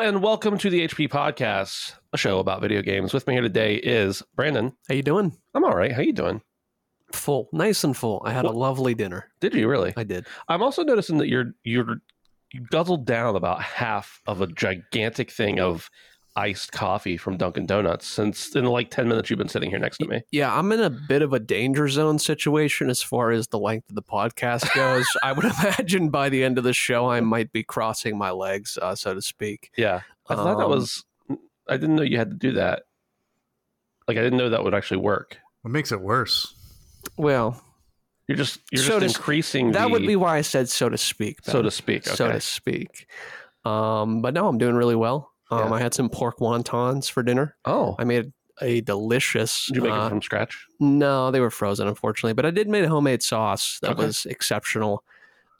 And welcome to the HP Podcast, a show about video games. With me here today is Brandon. How you doing? I'm all right. How you doing? Full, nice and full. I had a lovely dinner. Did you really? I did. I'm also noticing that you're you're you guzzled down about half of a gigantic thing of iced coffee from Dunkin' Donuts since in like 10 minutes you've been sitting here next to me. Yeah, I'm in a bit of a danger zone situation as far as the length of the podcast goes. I would imagine by the end of the show, I might be crossing my legs, uh, so to speak. Yeah. I thought that Um, was I didn't know you had to do that. Like I didn't know that would actually work. What makes it worse? Well, You're just you're So just to- increasing that would be why I said so to speak. so to speak. Okay. so to speak. Um, but no, I'm doing really well. Um, Yeah. I had some pork wontons for dinner. oh. I made a delicious. Did you make uh, it from scratch? No, they were frozen, unfortunately. But I did make a homemade sauce that Okay. was exceptional.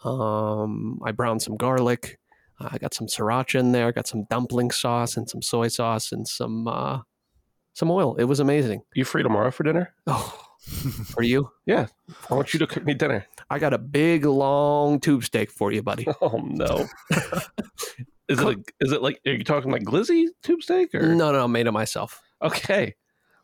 Um, I browned some garlic. I got some sriracha in there. I Got some dumpling sauce and some soy sauce and some uh, some oil. It was amazing. You free tomorrow for dinner? Oh, for you, Yeah. I want you to cook me dinner. I got a big long tube steak for you, buddy. Oh no. is it a, is it like are you talking like glizzy tube steak or No, no, I made it myself. Okay.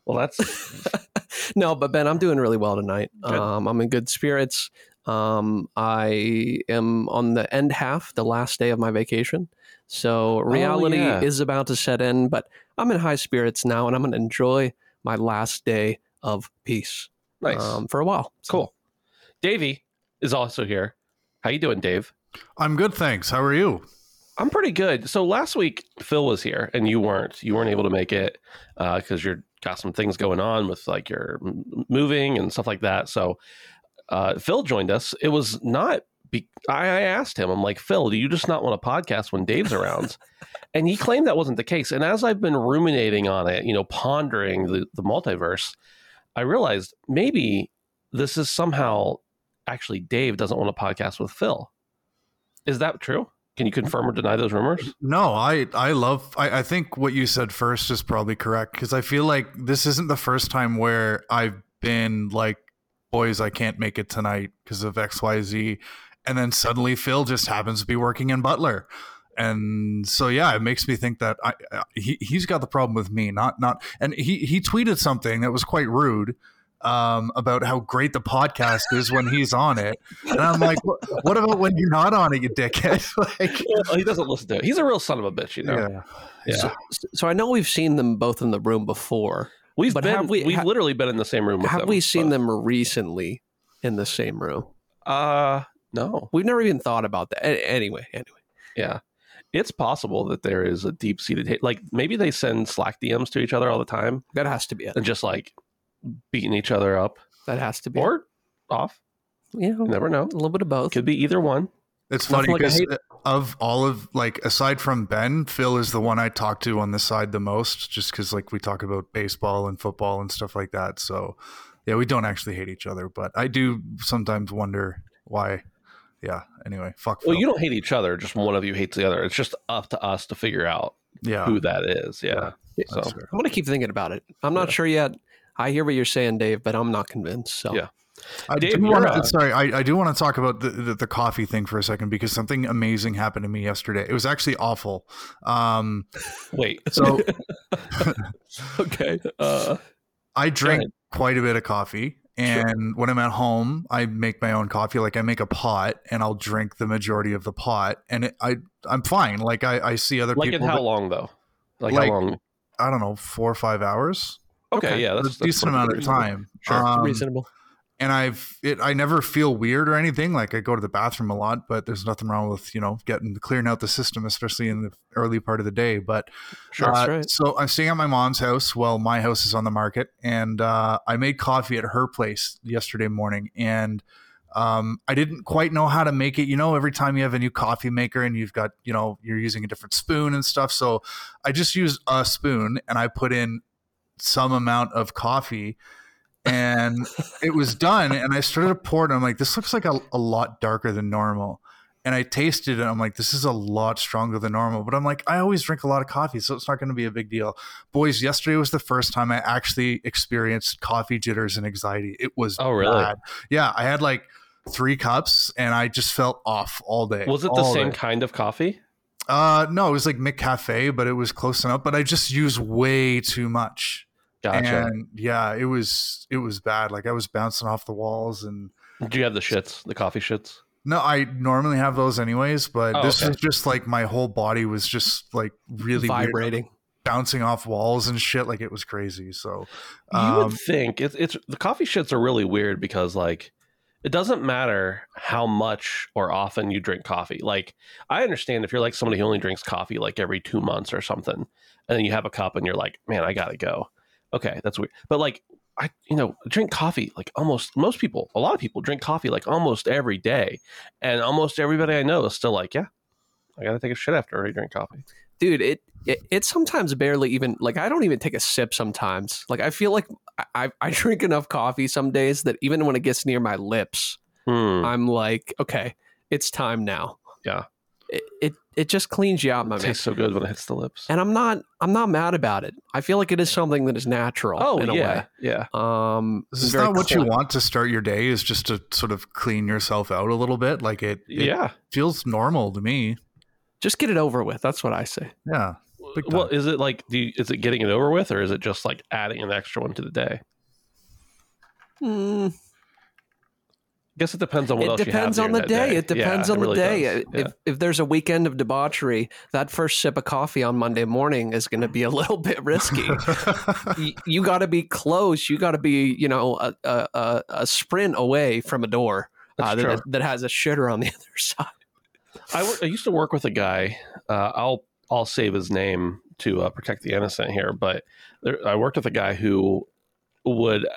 Well that's no, but Ben, I'm doing really well tonight. Um, I'm in good spirits. Um, I am on the end half, the last day of my vacation. So reality Oh, yeah. is about to set in, but I'm in high spirits now and I'm going to enjoy my last day of peace nice. um, for a while. So- cool. Davey is also here. How you doing, Dave? I'm good, thanks. How are you? I'm pretty good. So last week Phil was here and you weren't. You weren't able to make it because you're got some things going on with like your moving and stuff like that. So uh, Phil joined us. It was not. Be- I, I asked him. I'm like, Phil, do you just not want a podcast when Dave's around? and he claimed that wasn't the case. And as I've been ruminating on it, you know, pondering the, the multiverse, I realized maybe this is somehow actually Dave doesn't want a podcast with Phil. Is that true? Can you confirm or deny those rumors? No, I I love. I, I think what you said first is probably correct because I feel like this isn't the first time where I've been like, boys, I can't make it tonight because of X Y Z, and then suddenly Phil just happens to be working in Butler. And so yeah, it makes me think that I, I he he's got the problem with me, not not. And he he tweeted something that was quite rude um, about how great the podcast is when he's on it, and I'm like, what, what about when you're not on it, you dickhead? like, Well, he doesn't listen to it. He's a real son of a bitch, you know. yeah. Yeah. So, so I know we've seen them both in the room before. We've But been have we- we, have ha- literally been in the same room with Have them. we seen but- them recently in the same room? Uh no. We've never even thought about that. A- Anyway, anyway. Yeah. It's possible that there is a deep seated hate. Like maybe they send Slack DMs to each other all the time That has to be it. and just like beating each other up That has to be or off. Yeah, You never know. a little bit of both. Could be either one. It's Nothing funny like a because hate- of all of like aside from Ben, Phil is the one I talk to on this side the most, just because like we talk about baseball and football and stuff like that. So yeah, we don't actually hate each other, but I do sometimes wonder why. Yeah. Anyway, fuck. Well, Phil. you don't hate each other, just one of you hates the other. It's just up to us to figure out Yeah. who that is. Yeah. So fair. I'm going to keep thinking about it. I'm not Yeah. sure yet. I hear what you're saying, Dave, but I'm not convinced. So Yeah. I Dave, do you're, want uh. Sorry, I, I do want to talk about the, the the coffee thing for a second because something amazing happened to me yesterday. It was actually awful. Um, wait. so okay. Uh I drink quite a bit of coffee. And when I'm at home, I make my own coffee. Like I make a pot and I'll drink the majority of the pot. And it, I, I'm fine. Like I, I see other like in people. how that- long though? Like, Like, how long? I don't know, four or five hours. Okay, okay. yeah, That's that's, a decent amount of time. Sure. Um, reasonable. and I've it I never feel weird or anything. Like I go to the bathroom a lot, but there's nothing wrong with you know getting clearing out the system, especially in the early part of the day. But Sure, that's uh, right. so I'm staying at my mom's house while my house is on the market, and uh, I made coffee at her place yesterday morning, and um, I didn't quite know how to make it. You know, every time you have a new coffee maker and you've got you know you're using a different spoon and stuff, so I just used a spoon and I put in some amount of coffee. And it was done, and I started to pour it. And I'm like, this looks like a, a lot darker than normal and I tasted it. and I'm like, this is a lot stronger than normal. But I'm like, I always drink a lot of coffee, so it's not going to be a big deal. Boys, yesterday was the first time I actually experienced coffee jitters and anxiety. It was Oh, really? bad. Yeah, I had like three cups, and I just felt off all day. Was it the same day. kind of coffee? Uh, no, it was like McCafe, but it was close enough. But I just used way too much. Gotcha. And yeah, it was it was bad. Like I was bouncing off the walls and. Do you have the shits, the coffee shits? No, I normally have those anyways, but Oh, this okay. is just like my whole body was just like really weird, Vibrating. bouncing off walls and shit. Like it was crazy. So, you um, would think it's it's the coffee shits are really weird because like it doesn't matter how much or often you drink coffee. Like I understand if you're like somebody who only drinks coffee like every two months or something, and then you have a cup and you're like, man, I gotta go. Okay, that's weird. But like I, you know, drink coffee like almost most people. A lot of people drink coffee like almost every day, and almost everybody I know is still like, yeah, I gotta take a shit after I drink coffee. dude it, it it sometimes barely even like i don't even take a sip sometimes like i feel like I, I i drink enough coffee some days that even when it gets near my lips Hmm. i'm like okay it's time now Yeah. It it, it just cleans you out my It man tastes so good when it hits the lips. and i'm not i'm not mad about it i feel like it is something that is natural Oh in a yeah, yeah. way um is this very not what you want to start your day? Is just to sort of clean yourself out a little bit? Like it, it Yeah. feels normal to me. just get it over with that's what i say Yeah. Big Well, time. is it like do you, is it getting it over with, or is it just like adding an extra one to the day? Mm, I guess it depends on what else. it else depends you on the during day. It depends Yeah, on it the day. does. If if there's a weekend of debauchery, that first sip of coffee on Monday morning is going to be a little bit risky. you you got to be close. You got to be, you know, a, a, a, a sprint away from a door uh, that, that has a shitter on the other side. I, used to work with a guy. Uh, I'll I'll save his name to uh, protect the innocent here, but there, I worked with a guy who would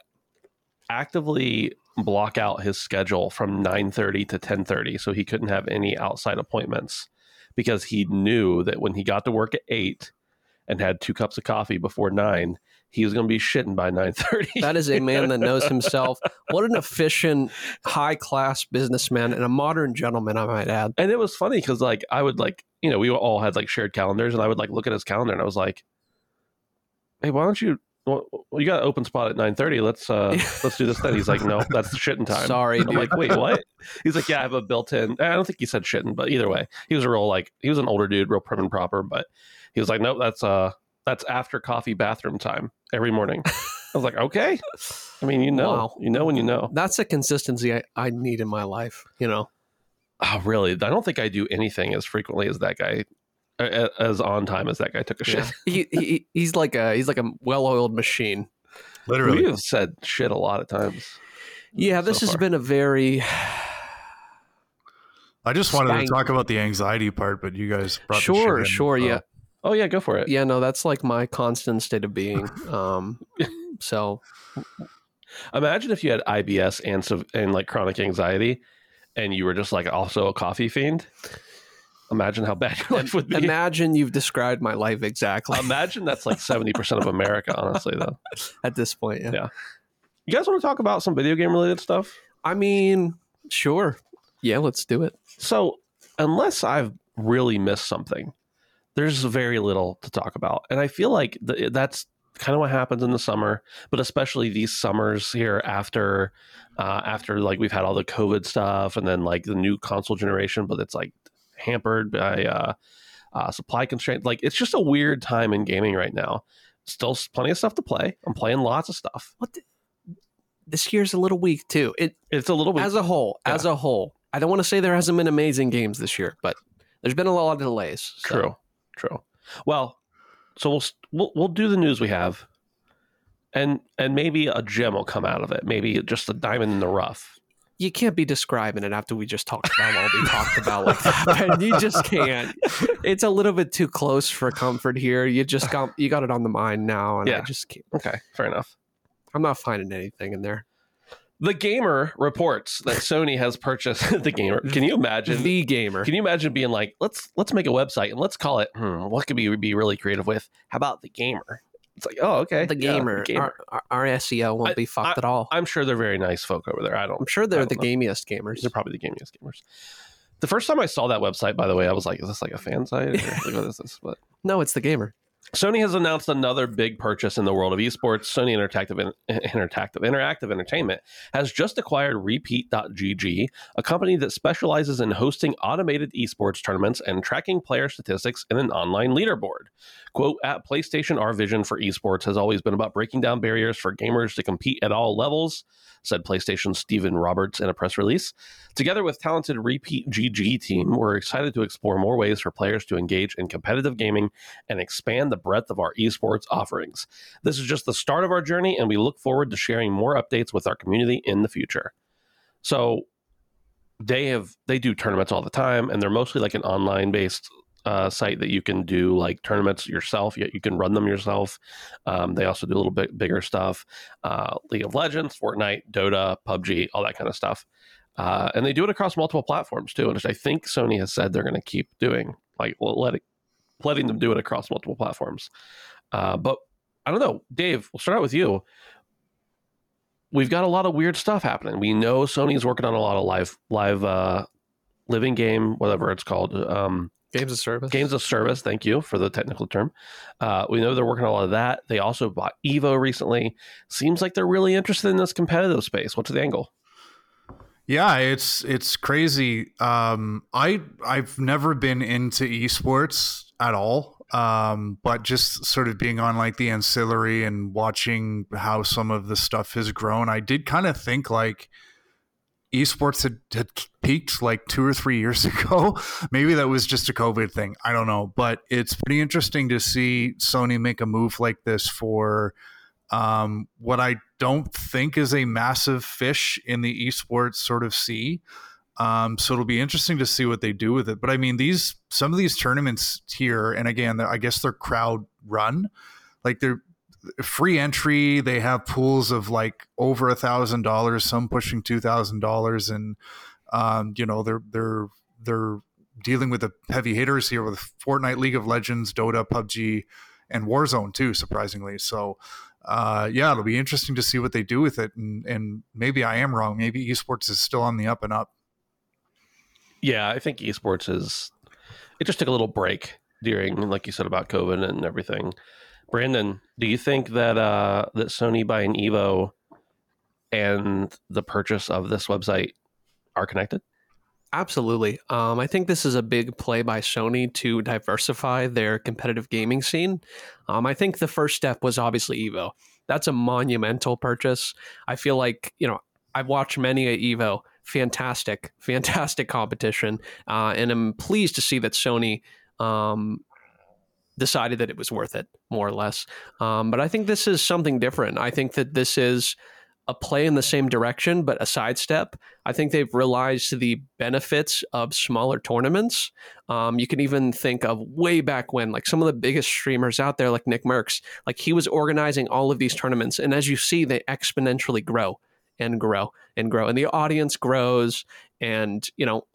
actively block out his schedule from 9:30 to 10:30 so he couldn't have any outside appointments because he knew that when he got to work at 8 and had two cups of coffee before 9 he was going to be shitting by 9:30 That is a man that knows himself. What an efficient, high class businessman and a modern gentleman, I might add. and it was funny because like I would like you know we all had like shared calendars and I would like look at his calendar and I was like, hey, why don't you? Well, you got an open spot at nine thirty. Let's uh let's do this then. He's like, no, that's the shitting time. Sorry, I'm dude. like, wait, what? He's like, yeah, I have a built-in. I don't think he said shitting, but either way, he was a real like he was an older dude, real prim and proper. But he was like, nope, that's uh that's after coffee bathroom time every morning. I was like, okay. I mean, you know, Wow. you know when you know. That's a consistency I, I need in my life, you know. Oh, really? I don't think I do anything as frequently as that guy, as on time as that guy took a shit. he, he he's like a he's like a well-oiled machine. Literally. We have said shit a lot of times. Yeah, this so has far. been a very I just wanted Spank. to talk about the anxiety part, but you guys brought the sure, shit in, sure, so- yeah, Oh yeah, go for it. yeah. No, that's like my constant state of being. Um, so Imagine if you had IBS and so, and like chronic anxiety, and you were just like also a coffee fiend. Imagine how bad your life would be. imagine you've described my life exactly Imagine that's like seventy percent of America. Honestly, though, at this point. Yeah. Yeah. you guys want to talk about some video game related stuff? I mean, sure. Yeah, let's do it. So, unless I've really missed something, there's very little to talk about. And I feel like th- that's kind of what happens in the summer, but especially these summers here after uh, after like we've had all the COVID stuff and then like the new console generation, but it's like hampered by uh, uh, supply constraint. Like it's just a weird time in gaming right now. Still plenty of stuff to play. I'm playing lots of stuff. What the, this year's a little weak too. It It's a little bit as a whole, as a whole. I don't want to say there hasn't been amazing games this year, but there's been a lot of delays. so- True, true. Well, so we'll, we'll we'll do the news we have, and and maybe a gem will come out of it. Maybe just a diamond in the rough. You can't be describing it after we just talked about all we talked about like that. You just can't. It's a little bit too close for comfort here. You just got you got it on the mind now, and I just can't. Okay, fair enough. I'm not finding anything in there. The Gamer reports that Sony has purchased the Gamer. Can you imagine? The gamer. Can you imagine being like, let's let's make a website and let's call it. Hmm, what could we be really creative with? How about the Gamer? It's like, oh, okay, the yeah, gamer. Our, our, SEO won't I- be fucked at all. I'm sure they're very nice folk over there. I don't. I'm sure they're the know. gamiest gamers. They're probably the gamiest gamers. The first time I saw that website, by the way, I was like, is this like a fan site? Or, like, what is this? But No, it's the gamer. Sony has announced another big purchase in the world of esports. Sony Interactive, Interactive, Interactive Entertainment has just acquired Repeat.gg, a company that specializes in hosting automated esports tournaments and tracking player statistics in an online leaderboard. Quote, at PlayStation, our vision for esports has always been about breaking down barriers for gamers to compete at all levels, said PlayStation Stephen Roberts in a press release. Together with talented Repeat GG team, we're excited to explore more ways for players to engage in competitive gaming and expand the breadth of our esports offerings. This is just the start of our journey, and we look forward to sharing more updates with our community in the future. So they have they do tournaments all the time, and they're mostly like an online based uh, site that you can do like tournaments yourself. Yet you can run them yourself. Um, they also do a little bit bigger stuff: uh, League of Legends, Fortnite, Dota, PUBG, all that kind of stuff. Uh, and they do it across multiple platforms too, which I think Sony has said they're going to keep doing. Like, well, let letting them do it across multiple platforms. Uh, but I don't know, Dave. We'll start out with you. We've got a lot of weird stuff happening. We know Sony's working on a lot of live, live, uh, living game, whatever it's called, um, Games of service. games of service. Thank you for the technical term. Uh, we know they're working on a lot of that. They also bought Evo recently. Seems like they're really interested in this competitive space. What's the angle? Yeah, it's it's crazy. Um, I I've never been into esports at all. Um, but just sort of being on like the ancillary and watching how some of the stuff has grown, I did kind of think like esports had, had peaked like two or three years ago. Maybe that was just a COVID thing. I don't know. But it's pretty interesting to see Sony make a move like this for um, what I don't think is a massive fish in the esports sort of sea. Um, so it'll be interesting to see what they do with it. But I mean, these some of these tournaments here, and again, I guess they're crowd run, like they're free entry. They have pools of like over a thousand dollars, some pushing two thousand dollars, and um, you know they're they're they're dealing with the heavy hitters here with Fortnite, League of Legends, Dota, PUBG, and Warzone too. Surprisingly, so uh, yeah, it'll be interesting to see what they do with it. And, and maybe I am wrong. Maybe esports is still on the up and up. Yeah, I think esports is. It just took a little break during, like you said about COVID and everything. Brandon, do you think that uh, that Sony buying Evo and the purchase of this website are connected? Absolutely. Um, I think this is a big play by Sony to diversify their competitive gaming scene. Um, I think the first step was obviously Evo. That's a monumental purchase. I feel like, you know, I've watched many a Evo. Fantastic, fantastic competition. Uh, and I'm pleased to see that Sony um, decided that it was worth it, more or less. Um, but I think this is something different. I think that this is a play in the same direction, but a sidestep. I think they've realized the benefits of smaller tournaments. Um, you can even think of way back when, like some of the biggest streamers out there, like Nick Mercs, like he was organizing all of these tournaments. And as you see, they exponentially grow and grow and grow. And the audience grows. And, you know,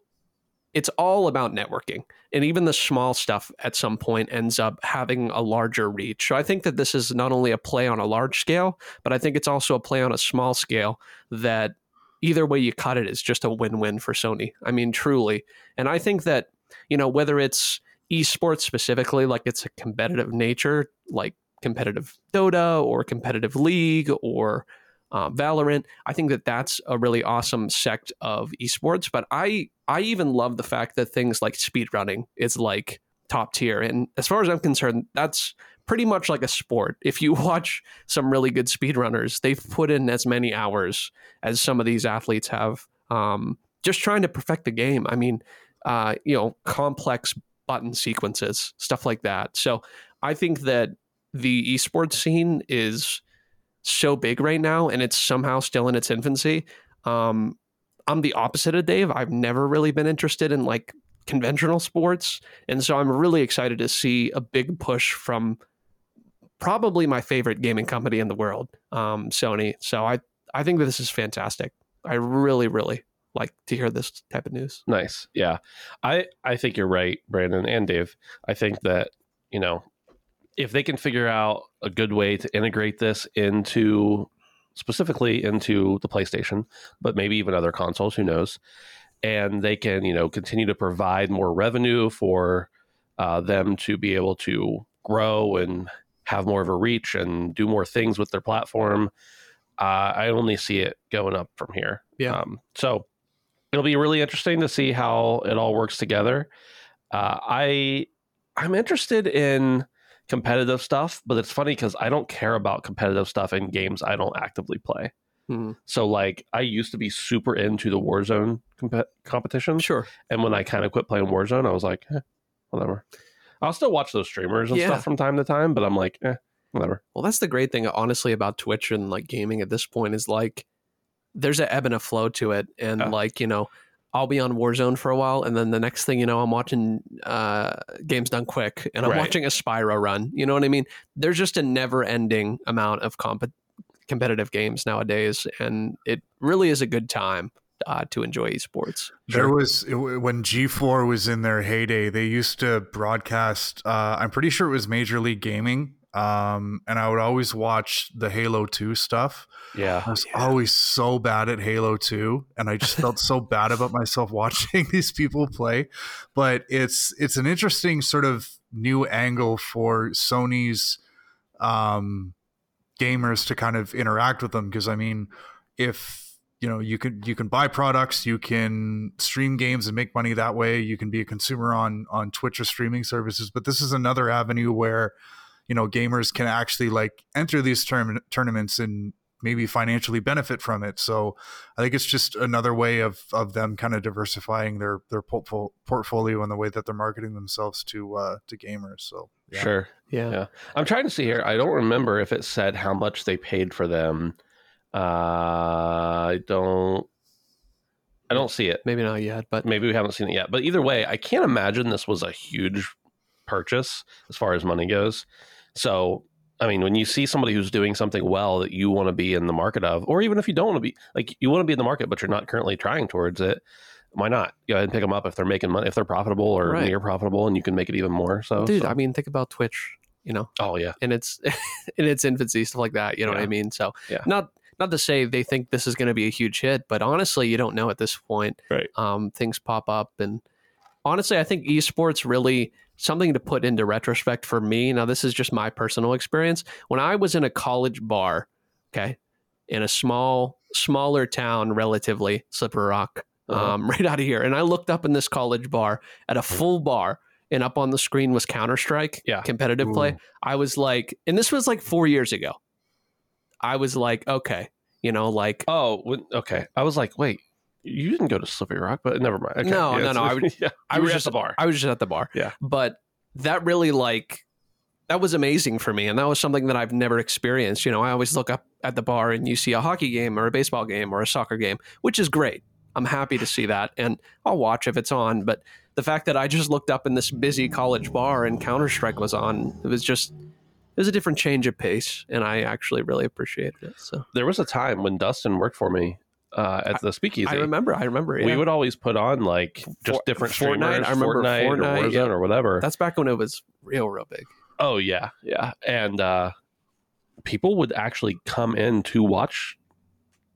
it's all about networking. And even the small stuff at some point ends up having a larger reach. So I think that this is not only a play on a large scale, but I think it's also a play on a small scale that either way you cut it is just a win-win for Sony. I mean, truly. And I think that, you know, whether it's esports specifically, like it's a competitive nature, like competitive Dota or competitive League or uh, Valorant, I think that that's a really awesome sect of esports. But I I even love the fact that things like speedrunning is like top tier. And as far as I'm concerned, that's pretty much like a sport. If you watch some really good speedrunners, they've put in as many hours as some of these athletes have, um, just trying to perfect the game. I mean, uh, you know, complex button sequences, stuff like that. So I think that the esports scene is so big right now, and it's somehow still in its infancy. Um, I'm the opposite of Dave. I've never really been interested in like conventional sports, and so I'm really excited to see a big push from probably my favorite gaming company in the world, um, Sony. So I I think that this is fantastic. I really really like to hear this type of news. Nice. Yeah. I I think you're right, Brandon and Dave. I think that, you know, if they can figure out a good way to integrate this into specifically into the PlayStation, but maybe even other consoles, who knows? And they can, you know, continue to provide more revenue for uh, them to be able to grow and have more of a reach and do more things with their platform. Uh, I only see it going up from here. Yeah. Um, so it'll be really interesting to see how it all works together. Uh, I I'm interested in competitive stuff, but it's funny because I don't care about competitive stuff in games I don't actively play. Hmm. So like I used to be super into the Warzone comp- competitions, Sure. and when I kind of quit playing Warzone, I was like, eh, whatever. I'll still watch those streamers and Yeah. stuff from time to time, but I'm like, eh, whatever. Well, that's the great thing, honestly, about Twitch and like gaming at this point is like there's an ebb and a flow to it, and Yeah. like you know, I'll be on Warzone for a while, and then the next thing you know, I'm watching uh, Games Done Quick, and I'm Right. watching a Spyro run. You know what I mean? There's just a never-ending amount of comp- competitive games nowadays, and it really is a good time uh, to enjoy esports. There was it, when G4 was in their heyday, they used to broadcast. Uh, I'm pretty sure it was Major League Gaming, um, and I would always watch the Halo 2 stuff. Yeah, I was always so bad at Halo 2, and I just felt so bad about myself watching these people play. But it's it's an interesting sort of new angle for Sony's um, gamers to kind of interact with them because I mean, if you know you can you can buy products, you can stream games and make money that way. You can be a consumer on on Twitch or streaming services, but this is another avenue where you know gamers can actually like enter these term- tournaments and maybe financially benefit from it. So I think it's just another way of of them kind of diversifying their their portfo- portfolio and the way that they're marketing themselves to uh to gamers. So yeah. sure. Yeah. Yeah. I'm trying to see here. I don't remember if it said how much they paid for them. Uh, I don't. I don't see it. Maybe not yet, but Maybe we haven't seen it yet. But either way, I can't imagine this was a huge purchase as far as money goes. So, I mean, when you see somebody who's doing something well that you want to be in the market of, or even if you don't want to be, like you want to be in the market, but you're not currently trying towards it, why not? Go ahead and pick them up if they're making money, if they're profitable or Right. near profitable, and you can make it even more. So, dude, so- I mean, think about Twitch. You know, oh yeah, and its in its infancy, stuff like that. You know what I mean? So Yeah. not not to say they think this is going to be a huge hit, but honestly, you don't know at this point. Right. Um, things pop up, and honestly, I think esports really something to put into retrospect for me. Now, this is just my personal experience. When I was in a college bar, okay, in a small smaller town, relatively Slippery Rock, Uh-huh. um, right out of here, and I looked up in this college bar at a full bar. And up on the screen was Counter Strike, Yeah. competitive play. I was like, and this was like four years ago. I was like, okay, you know, like Oh, okay. I was like, wait, you didn't go to Slippery Rock, but never mind. Okay, No, yeah, no, no, I was- yeah, I was just at the bar. I was just at the bar. Yeah. But that really like that was amazing for me. And that was something that I've never experienced. You know, I always look up at the bar and you see a hockey game or a baseball game or a soccer game, which is great. I'm happy to see that. And I'll watch if it's on. But the fact that I just looked up in this busy college bar and Counter Strike was on, it was just it was a different change of pace. And I actually really appreciated it. So there was a time when Dustin worked for me uh, at the Speakeasy. I remember, I remember. We would always put on like just For- different Fortnite, streamers, I remember Fortnite, Fortnite, or Warzone yeah. or whatever. That's back when it was real, real big. oh yeah, yeah, and uh, people would actually come in to watch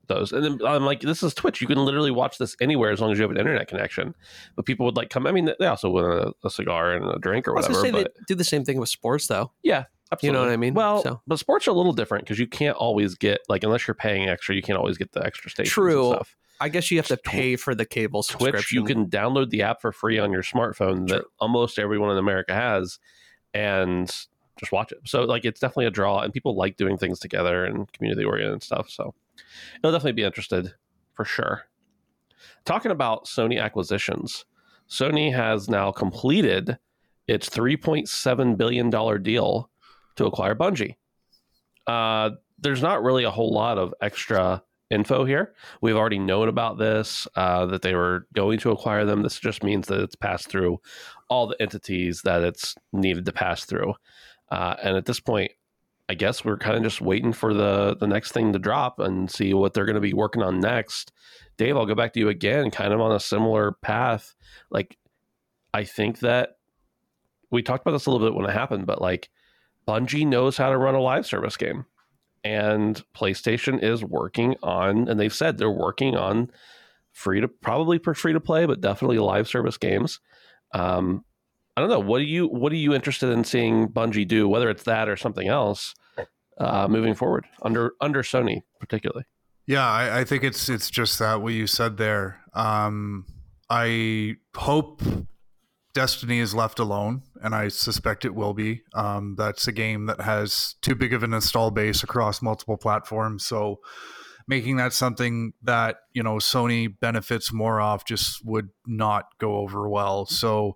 those, and then I'm like, this is Twitch. You can literally watch this anywhere as long as you have an internet connection. But people would like come. I mean, they also want a, a cigar and a drink or I was whatever. say But they do the same thing with sports, though. yeah, absolutely. You know what I mean? Well, So- but sports are a little different because you can't always get like unless you're paying extra, you can't always get the extra stations. True. And stuff. I guess you have to pay for the cable Twitch, you can download the app for free on your smartphone that almost everyone in America has, and just watch it. So like it's definitely a draw, and people like doing things together and community oriented stuff. So you'll definitely be interested for sure. Talking about Sony acquisitions, Sony has now completed its three point seven billion dollar deal to acquire Bungie. Uh, there's not really a whole lot of extra info here. We've already known about this, uh, that they were going to acquire them. This just means that it's passed through all the entities that it's needed to pass through. Uh, and at this point, I guess we're kind of just waiting for the the next thing to drop and see what they're going to be working on next. Dave, I'll go back to you again, kind of on a similar path. Like, I think that we talked about this a little bit when it happened, but like, Bungie knows how to run a live service game and PlayStation is working on, and they've said they're working on free to probably free to play, but definitely live service games. Um, I don't know. What are you What are you interested in seeing Bungie do, whether it's that or something else, uh, moving forward under under Sony particularly? Yeah, I, I, think it's it's just that what you said there. Um, I hope Destiny is left alone, and I suspect it will be. Um, that's a game that has too big of an install base across multiple platforms. So making that something that, you know, Sony benefits more off just would not go over well. So,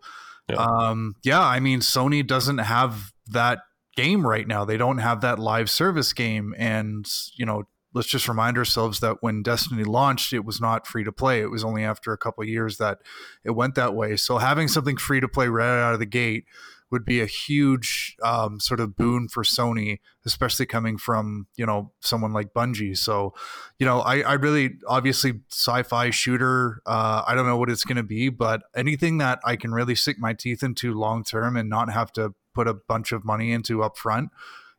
yeah, um, yeah I mean, Sony doesn't have that game right now. They don't have that live service game. And, you know, let's just remind ourselves that when Destiny launched, it was not free to play. It was only after a couple years that it went that way. So having something free to play right out of the gate would be a huge um, sort of boon for Sony, especially coming from you know someone like Bungie. So, you know, I, I really obviously sci-fi shooter. Uh, I don't know what it's going to be, but anything that I can really sink my teeth into long term and not have to put a bunch of money into upfront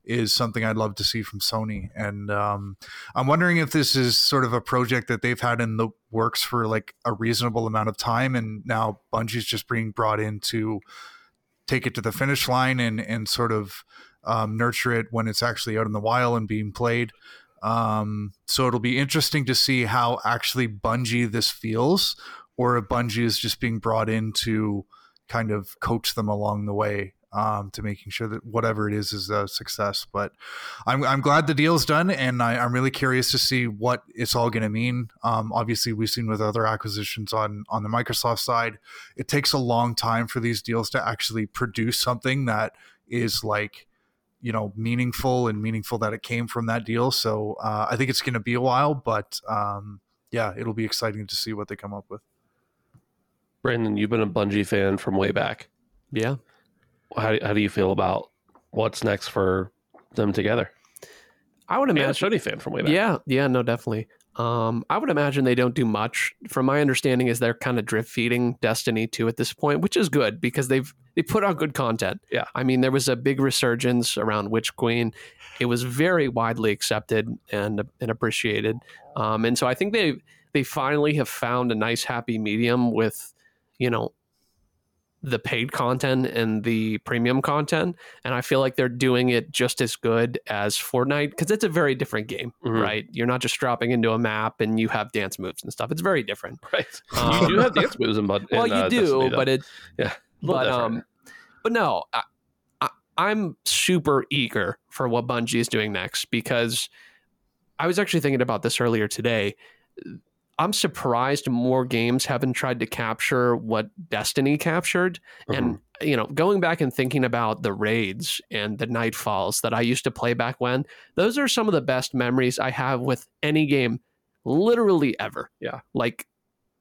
is something I'd love to see from Sony. And um, I'm wondering if this is sort of a project that they've had in the works for like a reasonable amount of time, and now Bungie's just being brought in to take it to the finish line and and sort of um, nurture it when it's actually out in the wild and being played. Um, so it'll be interesting to see how actually Bungie this feels, or if Bungie is just being brought in to kind of coach them along the way um, to making sure that whatever it is is a success. But I'm, I'm glad the deal's done, and I, am really curious to see what it's all going to mean. Um, obviously, we've seen with other acquisitions on on the Microsoft side, it takes a long time for these deals to actually produce something that is like you know meaningful and meaningful that it came from that deal. So uh, I think it's going to be a while, but um, yeah, it'll be exciting to see what they come up with. Brandon, you've been a Bungie fan from way back. Yeah how how do you feel about what's next for them together? I would imagine Sony fan from way back. Yeah, yeah, no, definitely. Um, I would imagine they don't do much. From my understanding, is they're kind of drip feeding Destiny 2 at this point, which is good because they've they put out good content. Yeah, I mean, there was a big resurgence around Witch Queen. It was very widely accepted and and appreciated. Um, and so I think they they finally have found a nice happy medium with you know the paid content and the premium content and i feel like they're doing it just as good as fortnite because it's a very different game mm-hmm. right? You're not just dropping into a map and you have dance moves and stuff. It's very different. Right. Um, you do have dance moves in, well you uh, do Destiny, but it yeah. But um but no I, I, i'm super eager for what bungie is doing next because i was actually thinking about this earlier today I'm surprised more games haven't tried to capture what Destiny captured. Mm-hmm. And, you know, going back and thinking about the raids and the Nightfalls that I used to play back when, those are some of the best memories I have with any game literally ever. Yeah. Like,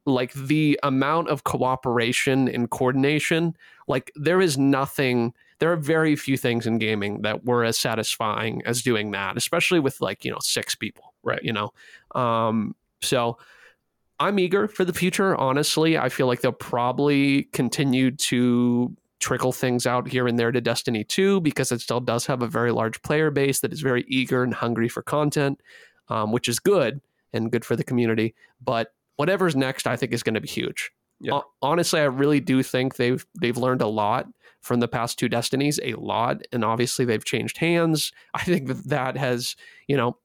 like the amount of cooperation and coordination, like there is nothing there are very few things in gaming that were as satisfying as doing that, especially with like, you know, six people. Right. You know? Um, so I'm eager for the future. Honestly, I feel like they'll probably continue to trickle things out here and there to Destiny 2 because it still does have a very large player base that is very eager and hungry for content, um, which is good and good for the community. But whatever's next, I think is going to be huge. Yeah. honestly, I really do think they've they've learned a lot from the past two Destinies, a lot, and obviously they've changed hands. I think that that has you know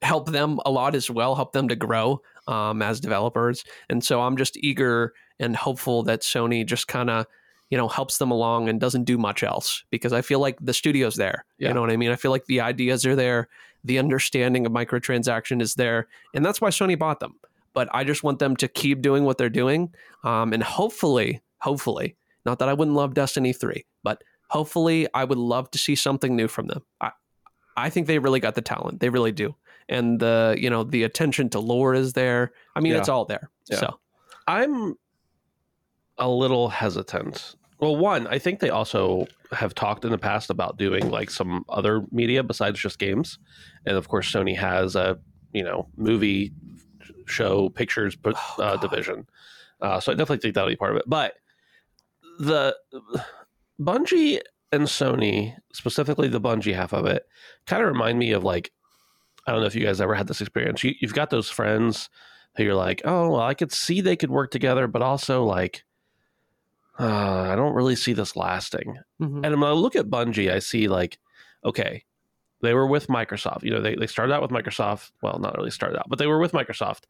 helped them a lot as well, helped them to grow um, as developers. And so I'm just eager and hopeful that Sony just kind of you know helps them along and doesn't do much else because I feel like the studio's there. Yeah. You know what I mean? I feel like the ideas are there, the understanding of microtransaction is there, and that's why Sony bought them. But I just want them to keep doing what they're doing, um, and hopefully, hopefully, not that I wouldn't love Destiny three, but hopefully, I would love to see something new from them. I, I think they really got the talent. They really do. And the, you know, the attention to lore is there. I mean, Yeah. it's all there. Yeah. So, I'm a little hesitant. Well, one, I think they also have talked in the past about doing like some other media besides just games, and of course, Sony has a you know movie show pictures uh, Oh, division. Uh, so I definitely think that'll be part of it. But the Bungie and Sony, specifically the Bungie half of it, kind of remind me of like I don't know if you guys ever had this experience. You, you've got those friends who you're like, oh, well, I could see they could work together, but also like, uh, I don't really see this lasting. mhm. And when I look at Bungie, I see like, okay, they were with Microsoft. You know, they, they started out with Microsoft. Well, not really started out, but they were with Microsoft.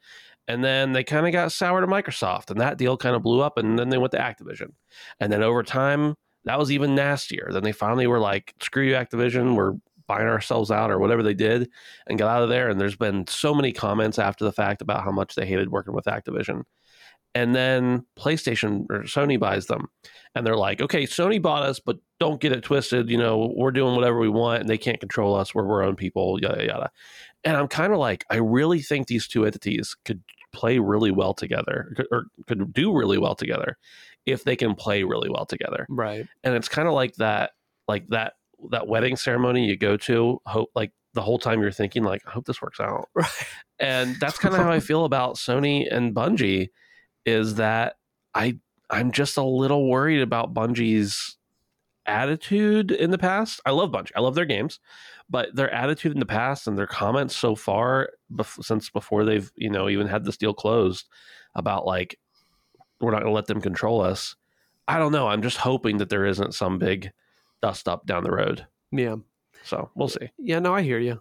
And then they kind of got sour to Microsoft, and that deal kind of blew up. And then they went to Activision. And then over time, that was even nastier. Then they finally were like, screw you, Activision. We're buying ourselves out or whatever they did and got out of there. And there's been so many comments after the fact about how much they hated working with Activision. And then PlayStation or Sony buys them and they're like, okay, Sony bought us, but don't get it twisted. You know, we're doing whatever we want and they can't control us. We're our own people, yada, yada. And I'm kind of like, I really think these two entities could play really well together or could do really well together if they can play really well together. right. And it's kind of like that, like that, that wedding ceremony you go to, hope like the whole time you're thinking like, I hope this works out. Right. And that's kind of how I feel about Sony and Bungie is that I I'm just a little worried about Bungie's attitude in the past. I love Bungie. I love their games, but their attitude in the past and their comments so far bef- since before they've, you know, even had this deal closed about like we're not going to let them control us. I don't know. I'm just hoping that there isn't some big dust up down the road. Yeah. So, we'll see. Yeah. No, I hear you.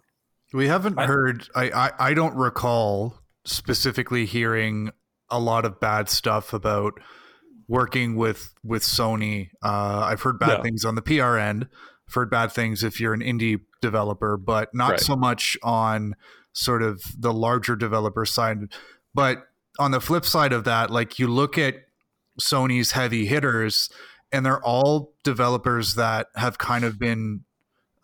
We haven't I- heard. I, I I don't recall specifically hearing a lot of bad stuff about working with with Sony. Uh, I've heard bad No. things on the PR end. I've heard bad things if you're an indie developer, but not Right. so much on sort of the larger developer side. But on the flip side of that, like you look at Sony's heavy hitters, and they're all developers that have kind of been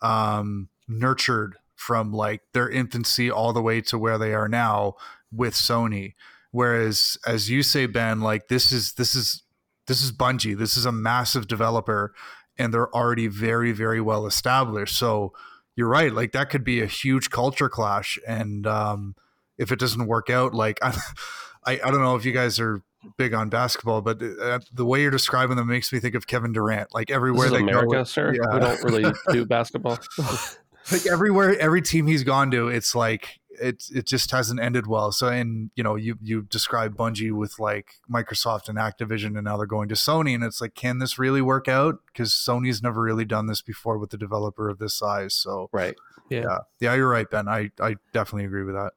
um, nurtured from like their infancy all the way to where they are now with Sony. Whereas, as you say, Ben, like this is this is this is Bungie. This is a massive developer, and they're already very very well established. So you're right. Like that could be a huge culture clash, and um, if it doesn't work out, like I, I, I don't know if you guys are big on basketball, but uh, the way you're describing them makes me think of Kevin Durant. Like This everywhere is they America, go, sir. Yeah. We don't really do basketball. like everywhere every team he's gone to it's like it it just hasn't ended well so and you know you you describe bungie with like microsoft and activision and now they're going to sony and it's like can this really work out because sony's never really done this before with a developer of this size so right. yeah yeah you're right ben i i definitely agree with that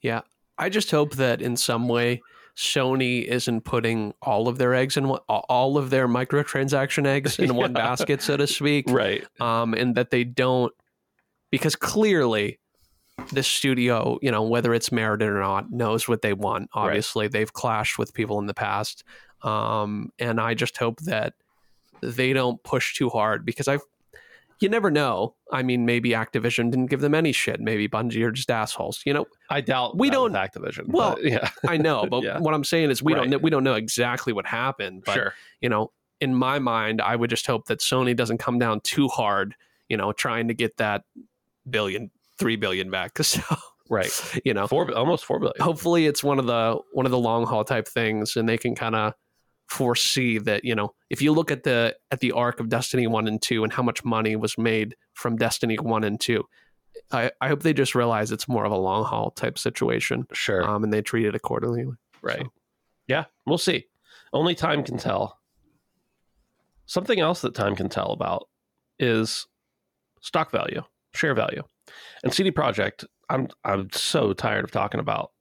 Yeah. I just hope that in some way Sony isn't putting all of their eggs in one, all of their microtransaction eggs in one basket, so to speak. Right. Um, and that they don't, because clearly this studio, you know, whether it's merited or not, knows what they want. Right. Obviously, they've clashed with people in the past. Um, and I just hope that they don't push too hard because I've, you never know. I mean, maybe Activision didn't give them any shit. Maybe Bungie are just assholes. You know, I doubt We don't- Activision. well, yeah, I know, but Yeah. what I'm saying is we don't know, we don't know exactly what happened. But sure. you know, in my mind, I would just hope that Sony doesn't come down too hard. You know, trying to get that billion, three billion back. So Right. you know, Four, almost four billion. hopefully it's one of the one of the long haul type things, and they can kind of foresee that you know if you look at the at the arc of destiny 1 and 2 and how much money was made from destiny 1 and 2 i, I hope they just realize it's more of a long haul type situation Sure. um, and they treat it accordingly right. so. Yeah. We'll see. Only time can tell. Something else that time can tell about is stock value, share value, and CD Projekt. I'm I'm so tired of talking about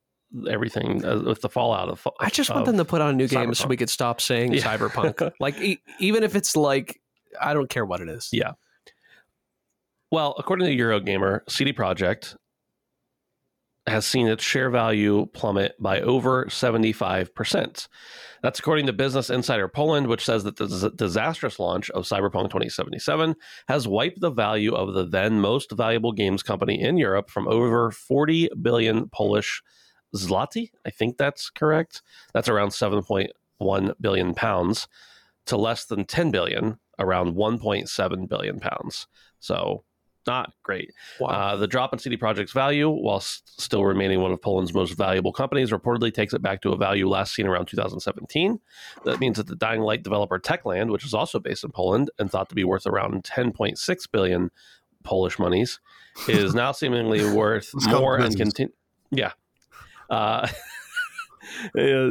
everything uh, with the fallout of. I just want of- them to put out a new game so we could stop saying Yeah. cyberpunk. like e- even if it's like I don't care what it is. Yeah. Well, according to Eurogamer, CD Projekt has seen its share value plummet by over 75%. That's according to Business Insider Poland, which says that the disastrous launch of Cyberpunk 2077 has wiped the value of the then most valuable games company in Europe from over 40 billion Polish zloty. I think that's correct. That's around 7.1 billion pounds to less than 10 billion, around 1.7 billion pounds. So not great. Wow. Uh, the drop in CD Projekt's value, while s- still remaining one of Poland's most valuable companies, reportedly takes it back to a value last seen around 2017. That means that the Dying Light developer Techland, which is also based in Poland and thought to be worth around 10.6 billion Polish monies, is now seemingly worth more and continue. Yeah. Uh, uh,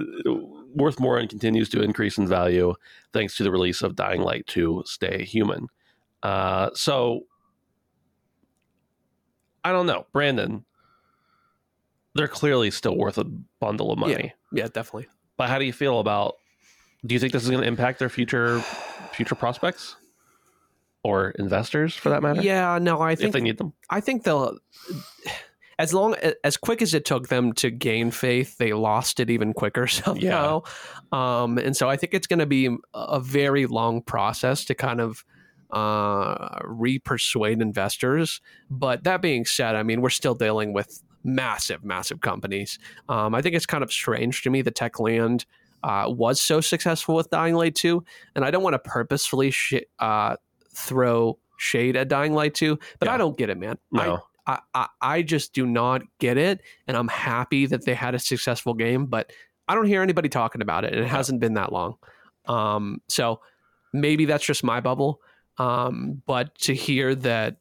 worth more and continues to increase in value thanks to the release of Dying Light 2 Stay Human. Uh, so I don't know, Brandon. They're clearly still worth a bundle of money. Yeah, yeah definitely. But how do you feel about? Do you think this is going to impact their future future prospects or investors, for that matter? Yeah, no, I think if they need them. I think they'll. As long as quick as it took them to gain faith, they lost it even quicker somehow. Yeah. Um, and so I think it's going to be a very long process to kind of uh, re-persuade investors. But that being said, I mean, we're still dealing with massive, massive companies. Um, I think it's kind of strange to me that Techland uh, was so successful with Dying Light 2. And I don't want to purposefully sh- uh, throw shade at Dying Light 2, but yeah. I don't get it, man. No. I, I, I just do not get it. And I'm happy that they had a successful game, but I don't hear anybody talking about it. And it hasn't been that long. Um, so maybe that's just my bubble. Um, but to hear that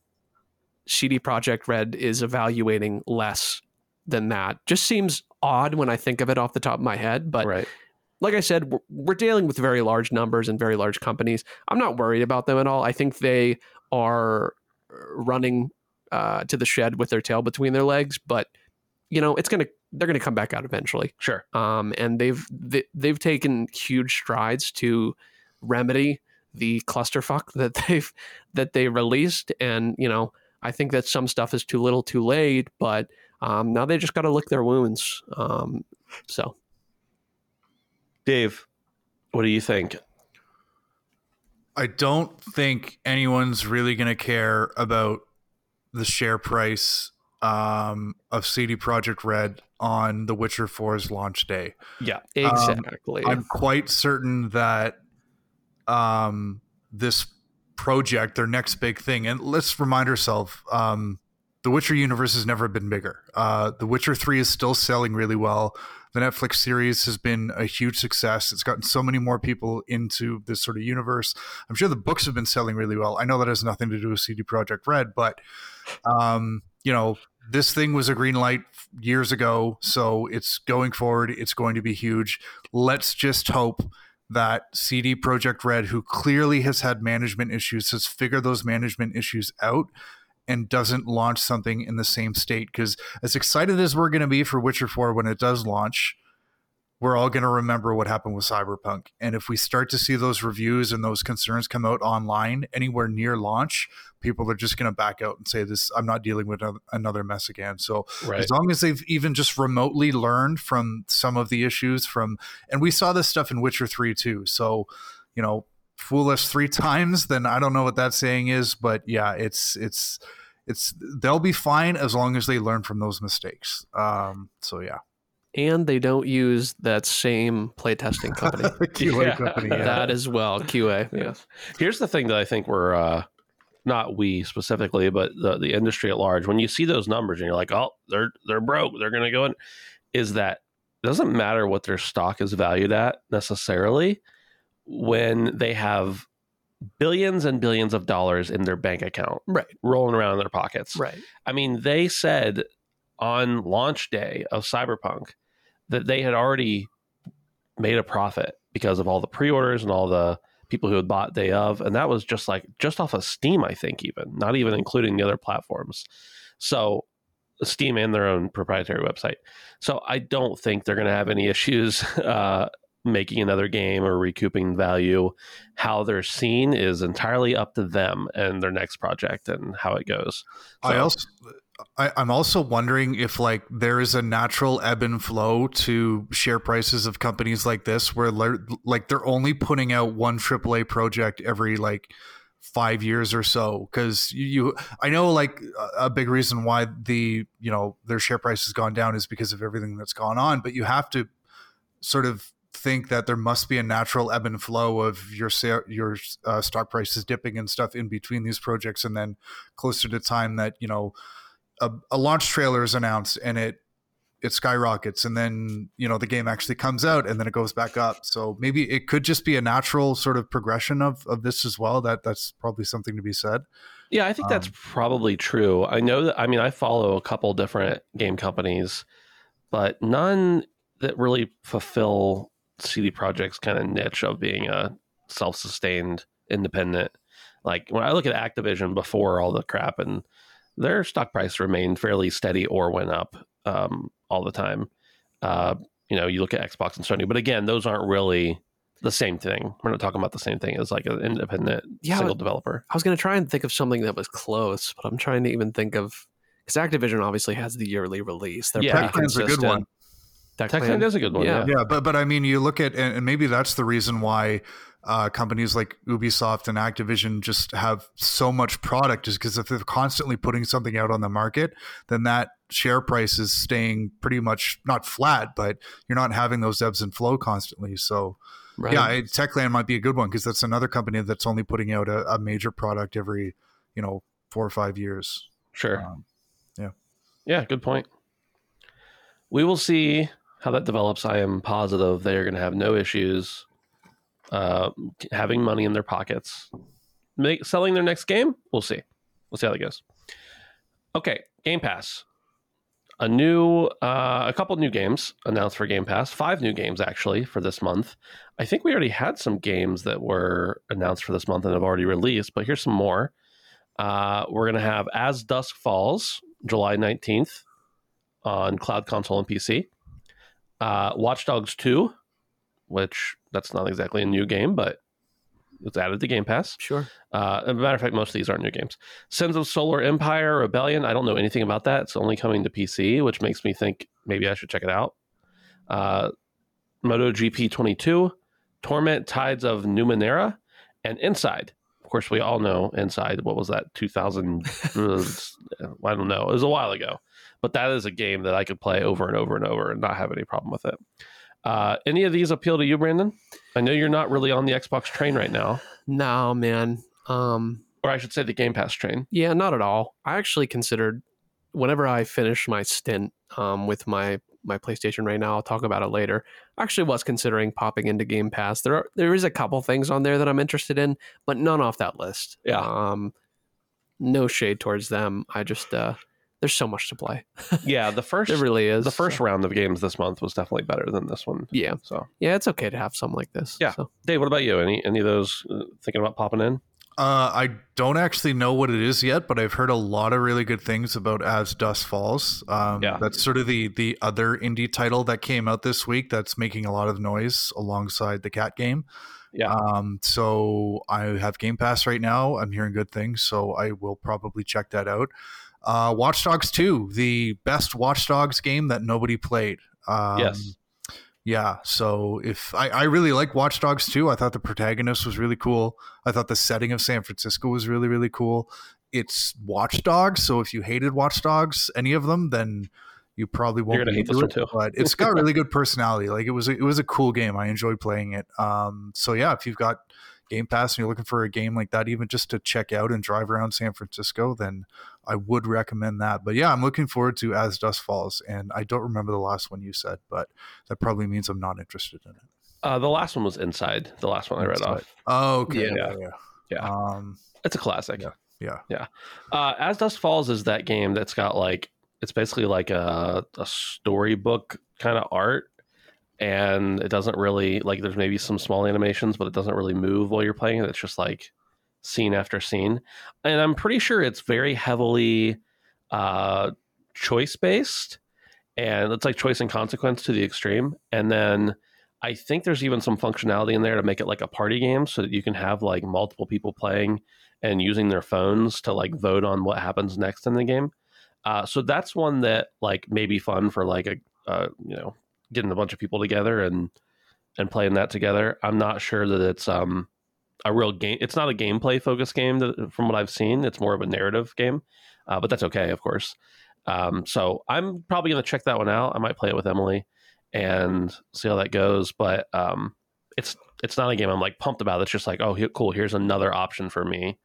CD Projekt Red is evaluating less than that just seems odd when I think of it off the top of my head. But right. like I said, we're, we're dealing with very large numbers and very large companies. I'm not worried about them at all. I think they are running uh, to the shed with their tail between their legs, but you know it's gonna they're gonna come back out eventually. Sure. Um, and they've they, have they have taken huge strides to remedy the clusterfuck that they've that they released, and you know I think that some stuff is too little, too late, but um, now they just got to lick their wounds. Um, so, Dave, what do you think? I don't think anyone's really going to care about the share price um, of CD Projekt Red on The Witcher 4's launch day. Yeah, exactly. Um, I'm quite certain that um, this project, their next big thing. And let's remind ourselves, um, the Witcher universe has never been bigger. Uh, the Witcher 3 is still selling really well. The Netflix series has been a huge success. It's gotten so many more people into this sort of universe. I'm sure the books have been selling really well. I know that has nothing to do with CD Projekt Red, but um, you know, this thing was a green light years ago, so it's going forward. It's going to be huge. Let's just hope that CD Projekt Red, who clearly has had management issues, has figured those management issues out and doesn't launch something in the same state. Because as excited as we're going to be for Witcher 4 when it does launch, we're all going to remember what happened with Cyberpunk. And if we start to see those reviews and those concerns come out online anywhere near launch, people are just going to back out and say, "This, I'm not dealing with another mess again." So right. as long as they've even just remotely learned from some of the issues from, and we saw this stuff in Witcher Three too. So, you know, fool us three times, then I don't know what that saying is, but yeah, it's it's it's they'll be fine as long as they learn from those mistakes. Um, so yeah and they don't use that same playtesting company. QA yeah. company. Yeah. That as well, QA. Yes. Here's the thing that I think we're uh, not we specifically, but the, the industry at large. When you see those numbers and you're like, oh, they're they're broke, they're going to go in, is that it doesn't matter what their stock is valued at necessarily when they have billions and billions of dollars in their bank account, right, rolling around in their pockets. Right. I mean, they said on launch day of Cyberpunk that they had already made a profit because of all the pre-orders and all the people who had bought day of and that was just like just off of steam i think even not even including the other platforms so steam and their own proprietary website so i don't think they're going to have any issues uh, making another game or recouping value how they're seen is entirely up to them and their next project and how it goes so, i also I, I'm also wondering if like there is a natural ebb and flow to share prices of companies like this, where like they're only putting out one AAA project every like five years or so. Because you, you, I know like a big reason why the you know their share price has gone down is because of everything that's gone on. But you have to sort of think that there must be a natural ebb and flow of your your uh, stock prices dipping and stuff in between these projects, and then closer to time that you know a, a launch trailer is announced and it it skyrockets and then you know the game actually comes out and then it goes back up. So maybe it could just be a natural sort of progression of of this as well. That that's probably something to be said. Yeah i think that's um, probably true. I know that i mean i follow a couple different game companies but none that really fulfill cd Projekt's kind of niche of being a self-sustained independent like when i look at activision before all the crap and their stock price remained fairly steady or went up um, all the time. Uh, you know, you look at Xbox and Sony, but again, those aren't really the same thing. We're not talking about the same thing as like an independent yeah, single developer. I was going to try and think of something that was close, but I'm trying to even think of because Activision obviously has the yearly release. They're yeah, Techland's a good one. Techland is a good one. Yeah. yeah, but but I mean, you look at and maybe that's the reason why uh, companies like Ubisoft and Activision just have so much product is because if they're constantly putting something out on the market, then that share price is staying pretty much not flat, but you're not having those ebbs and flow constantly. So, right. yeah, Techland might be a good one because that's another company that's only putting out a, a, major product every, you know, four or five years. Sure. Um, yeah. Yeah, good point. We will see how that develops. I am positive they are going to have no issues uh, having money in their pockets, make, selling their next game. We'll see. We'll see how that goes. Okay, Game Pass. A new, uh, a couple new games announced for Game Pass. Five new games actually for this month. I think we already had some games that were announced for this month and have already released, but here's some more. Uh, we're gonna have As Dusk Falls, July nineteenth, on cloud console and PC. Uh, Watch Dogs Two, which that's not exactly a new game, but it's added to Game Pass. Sure. Uh, as a matter of fact, most of these aren't new games. Sins of Solar Empire Rebellion. I don't know anything about that. It's only coming to PC, which makes me think maybe I should check it out. Uh, MotoGP 22, Torment Tides of Numenera, and Inside. Of course, we all know Inside. What was that? 2000? I don't know. It was a while ago. But that is a game that I could play over and over and over and not have any problem with it. Uh, any of these appeal to you, Brandon? I know you're not really on the Xbox train right now. No, man. Um, or I should say the Game Pass train. Yeah, not at all. I actually considered whenever I finish my stint um, with my my PlayStation right now, I'll talk about it later. I actually was considering popping into Game Pass. There are there is a couple things on there that I'm interested in, but none off that list. Yeah. Um, no shade towards them. I just uh, there's so much to play. yeah, the first it really is. The first so. round of games this month was definitely better than this one. Yeah. So yeah, it's okay to have some like this. Yeah. So. Dave, what about you? Any any of those uh, thinking about popping in? Uh, I don't actually know what it is yet, but I've heard a lot of really good things about As Dusk Falls. Um, yeah. That's sort of the the other indie title that came out this week that's making a lot of noise alongside the cat game. Yeah. Um, so I have Game Pass right now. I'm hearing good things, so I will probably check that out. Uh, Watch Dogs 2, the best Watch Dogs game that nobody played. Um, yes. Yeah. So if I, I really like Watch Dogs 2, I thought the protagonist was really cool. I thought the setting of San Francisco was really, really cool. It's Watch Dogs. So if you hated Watch Dogs, any of them, then you probably won't hate this it, too. But it's got really good personality. Like it was, a, it was a cool game. I enjoyed playing it. Um, so yeah, if you've got Game Pass and you're looking for a game like that, even just to check out and drive around San Francisco, then I would recommend that. But yeah, I'm looking forward to As Dusk Falls, and I don't remember the last one you said, but that probably means I'm not interested in it. Uh, the last one was Inside. The last one I read Inside. off. Oh, okay. Yeah, yeah, yeah. Um, it's a classic. Yeah, yeah. yeah. Uh, As Dusk Falls is that game that's got like it's basically like a, a storybook kind of art and it doesn't really like there's maybe some small animations but it doesn't really move while you're playing it. It's just like scene after scene. And i'm pretty sure it's very heavily uh choice based and it's like choice and consequence to the extreme. And then i think there's even some functionality in there to make it like a party game so that you can have like multiple people playing and using their phones to like vote on what happens next in the game. Uh, so that's one that like may be fun for like a uh, you know getting a bunch of people together and and playing that together. I'm not sure that it's um a real game. It's not a gameplay focused game that, from what I've seen. It's more of a narrative game, uh, but that's okay, of course. Um, so I'm probably going to check that one out. I might play it with Emily and see how that goes. But um, it's it's not a game I'm like pumped about. It's just like, oh, he- cool. Here's another option for me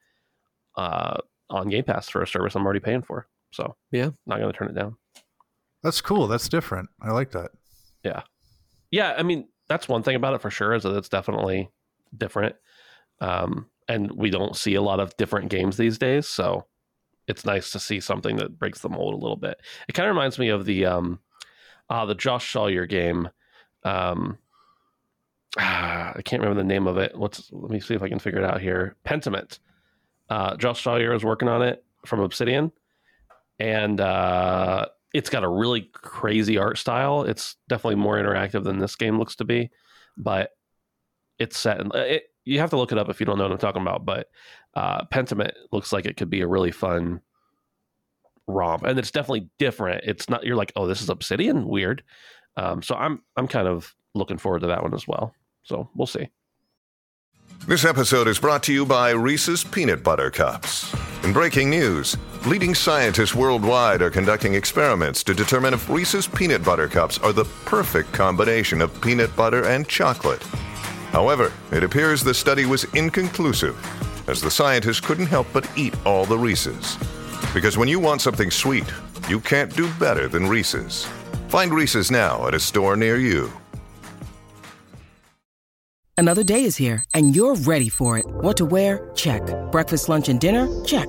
uh, on Game Pass for a service I'm already paying for. So Yeah. not going to turn it down. That's cool. That's different. I like that. Yeah, Yeah. I mean that's one thing about it for sure is that it's definitely different, um, and we don't see a lot of different games these days. So it's nice to see something that breaks the mold a little bit. It kind of reminds me of the um, uh, the Josh Sawyer game. Um, I can't remember the name of it. Let's let me see if I can figure it out here. Pentiment. Uh, Josh Sawyer is working on it from Obsidian, and uh, it's got a really crazy art style. It's definitely more interactive than this game looks to be, but it's set. In, it, you have to look it up if you don't know what I'm talking about. But uh, Pentiment looks like it could be a really fun romp, and it's definitely different. It's not you're like, oh, this is Obsidian, weird. Um, so I'm I'm kind of looking forward to that one as well. So we'll see. This episode is brought to you by Reese's Peanut Butter Cups. In breaking news, leading scientists worldwide are conducting experiments to determine if Reese's Peanut Butter Cups are the perfect combination of peanut butter and chocolate. However, it appears the study was inconclusive, as the scientists couldn't help but eat all the Reese's. Because when you want something sweet, you can't do better than Reese's. Find Reese's now at a store near you. Another day is here, and you're ready for it. What to wear? Check. Breakfast, lunch, and dinner? Check.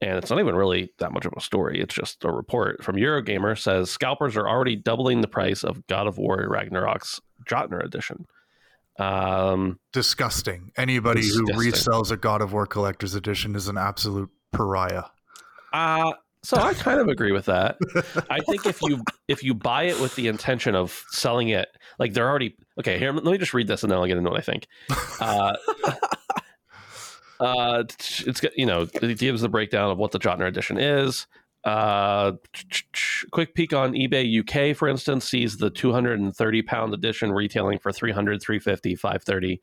and it's not even really that much of a story. It's just a report from Eurogamer says scalpers are already doubling the price of God of War Ragnarok's Jötnar edition. Um, Disgusting. Anybody who resells a God of War Collector's Edition is an absolute pariah. uh, so I kind of agree with that. I think if you if you buy it with the intention of selling it, like they're already okay. Here, let me just read this and then I'll get into what I think. Uh, uh, it's you know it gives the breakdown of what the Jötnar edition is. Uh, quick peek on eBay UK, for instance, sees the 230 pound edition retailing for 300, 350, 530,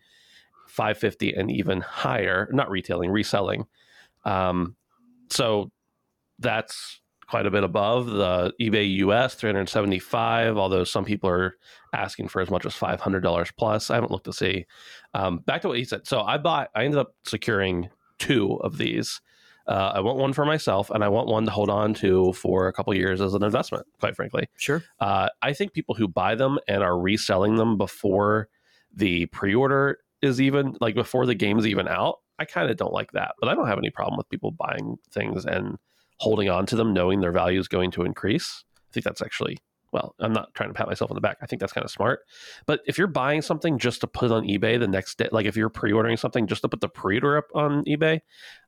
550, and even higher. Not retailing, reselling. Um, so that's quite a bit above the eBay US 375, although some people are asking for as much as $500 plus. I haven't looked to see. Um, back to what he said. So I bought, I ended up securing two of these. Uh, I want one for myself, and I want one to hold on to for a couple years as an investment. Quite frankly, Sure. uh, I think people who buy them and are reselling them before the pre-order is even like before the game's even out. I kind of don't like that, but I don't have any problem with people buying things and holding on to them, knowing their value is going to increase. I think that's actually well. I'm not trying to pat myself on the back. I think that's kind of smart. But if you're buying something just to put on eBay the next day, like if you're pre-ordering something just to put the pre-order up on eBay,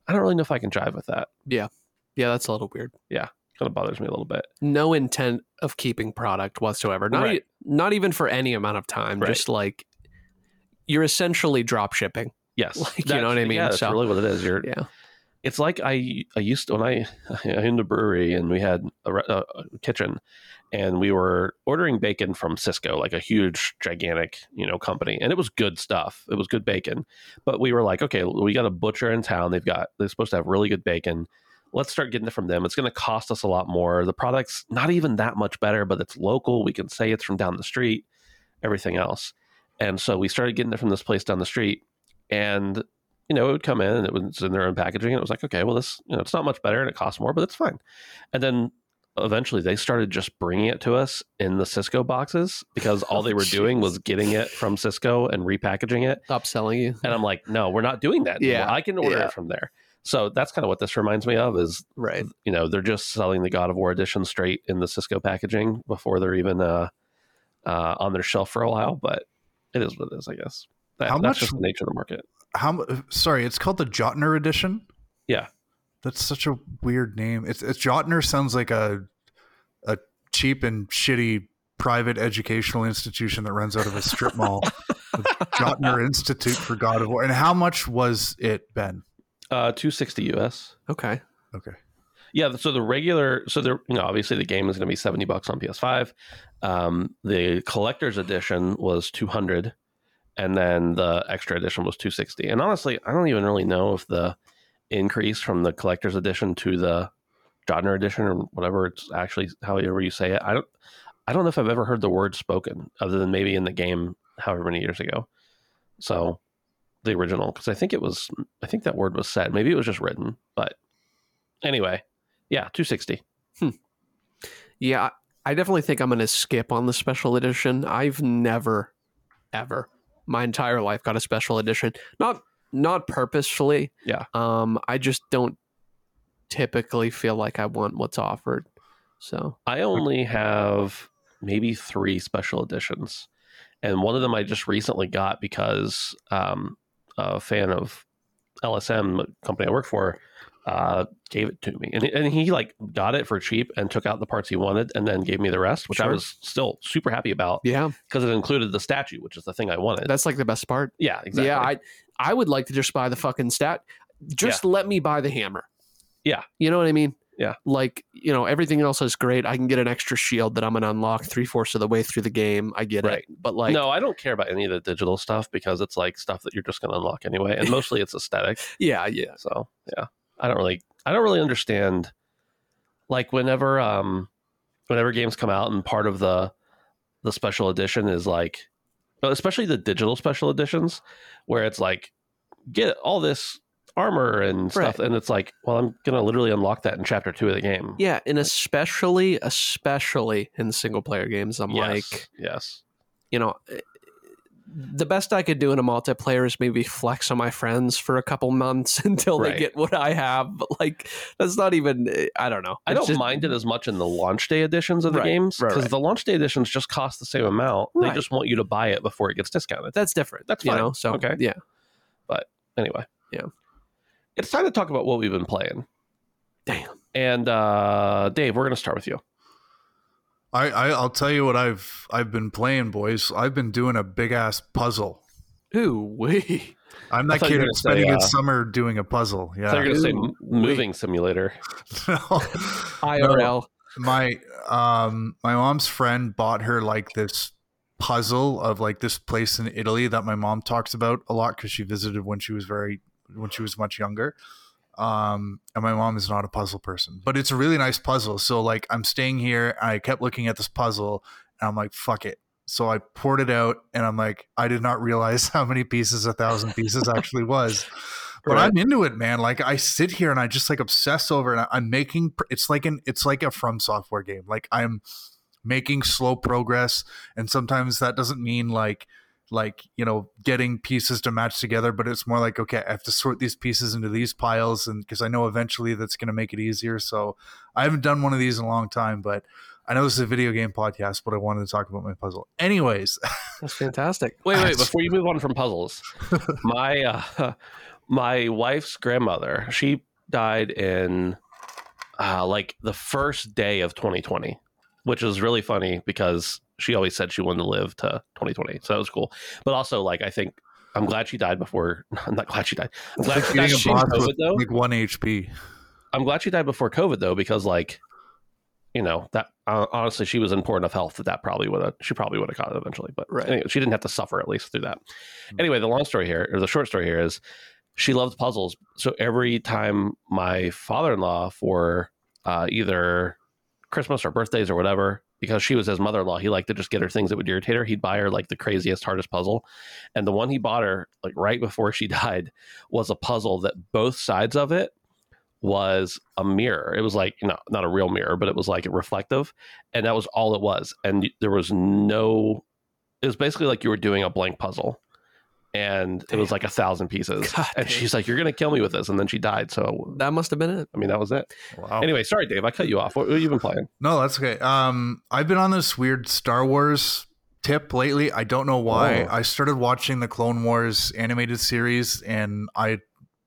I don't really know if I can jive with that. Yeah, Yeah, that's a little weird. Yeah. Kind of bothers me a little bit. No intent of keeping product whatsoever. Not Right. not even for any amount of time. Right. Just like you're essentially drop shipping. Yes, Like, you know what I mean? Yeah, that's So- really what it is. You're Yeah. It's like I I used to when I I a brewery and we had a a kitchen and we were ordering bacon from Sysco, like a huge gigantic you know company, and it was good stuff. It was good bacon, but we were like, okay, we got a butcher in town. They've got they're supposed to have really good bacon. Let's start getting it from them. It's going to cost us a lot more. The product's not even that much better, but it's local. We can say it's from down the street. Everything else, and so we started getting it from this place down the street, and you know, it would come in and it was in their own packaging. And it was like, okay, well, this, you know, it's not much better and it costs more, but it's fine. And then eventually they started just bringing it to us in the Sysco boxes because all they were doing was getting it from Sysco and repackaging it. Stop selling you. And I'm like, no, we're not doing that. anymore. Yeah, I can order yeah. it from there. So that's kind of what this reminds me of. Is Right. you know they're just selling the God of War edition straight in the Sysco packaging before they're even uh, uh, on their shelf for a while. But it is what it is, I guess. That, How that's much- just the nature of the market. How? Sorry, it's called the Jötnar edition. Yeah. That's such a weird name. It's, it's Jötnar sounds like a a cheap and shitty private educational institution that runs out of a strip mall. Jötnar Institute for God of War. And how much was it, Ben? Uh, two sixty US. Okay. Okay. Yeah, so the regular, so the you know, obviously the game is going to be seventy bucks on PS5. Um, the collector's edition was two hundred, and then the extra edition was two sixty. And honestly, I don't even really know if the increase from the collector's edition to the Jodner edition or whatever it's actually however you say it. I don't, I don't know if I've ever heard the word spoken other than maybe in the game however many years ago. So the original, because I think it was, I think that word was said. Maybe it was just written, but anyway, yeah, two sixty. Hmm. Yeah, I definitely think I'm going to skip on the special edition. I've never, ever, my entire life got a special edition. Not not purposefully. Yeah. Um, I just don't typically feel like I want what's offered. So I only have maybe three special editions, and one of them I just recently got because um, a fan of LSM the company I work for uh, gave it to me, and, and he like got it for cheap and took out the parts he wanted, and then gave me the rest, which I was still super happy about yeah, because it included the statue, which is the thing I wanted. that's like the best part. yeah, exactly. Yeah, I I would like to just buy the fucking stat. Just let me buy the hammer. Yeah. You know what I mean? Yeah. Like, you know, everything else is great. I can get an extra shield that I'm gonna unlock three fourths of the way through the game. I get Right. it. But like no, I don't care about any of the digital stuff because it's like stuff that you're just going to unlock anyway, and mostly it's aesthetic. Yeah, yeah. So yeah, I don't really, I don't really understand. Like whenever, um, whenever games come out and part of the the special edition is like, especially the digital special editions, where it's like, get all this armor and stuff, Right. and it's like, well, I'm gonna literally unlock that in chapter two of the game. Yeah, and especially, especially in single player games, I'm Yes. like, yes, you know, eh, the best I could do in a multiplayer is maybe flex on my friends for a couple months until Right. they get what I have. But like, that's not even. I don't know. I It's don't just- mind it as much in the launch day editions of the Right, games because right. the launch day editions just cost the same amount. They just want you to buy it before it gets discounted. That's different. That's you know. So Okay. yeah, But anyway, Yeah. it's time to talk about what we've been playing. damn. And uh, Dave, we're going to start with you. I, I I'll tell you what I've I've been playing, boys. I've been doing a big ass puzzle. Ooh wee. I'm I not thought you were kidding. gonna Spending uh, summer doing a puzzle. I thought you were Yeah. going to say Ooh, m- moving simulator. IRL. my um my mom's friend bought her like this puzzle of like this place in Italy that my mom talks about a lot because she visited when she was very when she was much younger. Um, and my mom is not a puzzle person, but it's a really nice puzzle. So like I'm staying here and I kept looking at this puzzle and I'm like, fuck it. So I poured it out and I'm like, I did not realize how many pieces a thousand pieces actually was. But Right. I'm into it, man. Like I sit here and I just like obsess over it. I'm making it's like an it's like a from software game. Like I'm making slow progress and sometimes that doesn't mean like like you know getting pieces to match together but it's more like okay i have to sort these pieces into these piles and because i know eventually that's going to make it easier so i haven't done one of these in a long time but i know this is a video game podcast but i wanted to talk about my puzzle. Anyways. That's fantastic. Wait, wait, before you move on from puzzles, my uh, my wife's grandmother, she died in uh, like the first day of 2020, which is really funny because she always said she wanted to live to 2020, so that was cool. But also, like, I think I'm glad she died before. I'm not glad she died. I'm glad she died Getting before COVID with though. like one hp I'm glad she died before COVID though, because like, you know, that uh, honestly, she was in poor enough health that that probably would have, she probably would have caught it eventually. But Right. anyway, she didn't have to suffer at least through that. Anyway, the long story here, or the short story here is, she loved puzzles. So every time my father-in-law for uh, either Christmas or birthdays or whatever, because she was his mother-in-law, he liked to just get her things that would irritate her. He'd buy her like the craziest, hardest puzzle, and the one he bought her like right before she died was a puzzle that both sides of it was a mirror. It was like, you know, not a real mirror, but it was like reflective. And that was all it was. And there was no, it was basically like you were doing a blank puzzle. And it was like a thousand pieces. God and damn. she's like, "You're gonna kill me with this," and then she died. So That must have been it. I mean, that was it. Wow. Anyway, sorry, Dave, I cut you off. What, what have you been playing? No, that's okay. Um, I've been on this weird Star Wars tip lately. I don't know why. Oh. I started watching the Clone Wars animated series, and I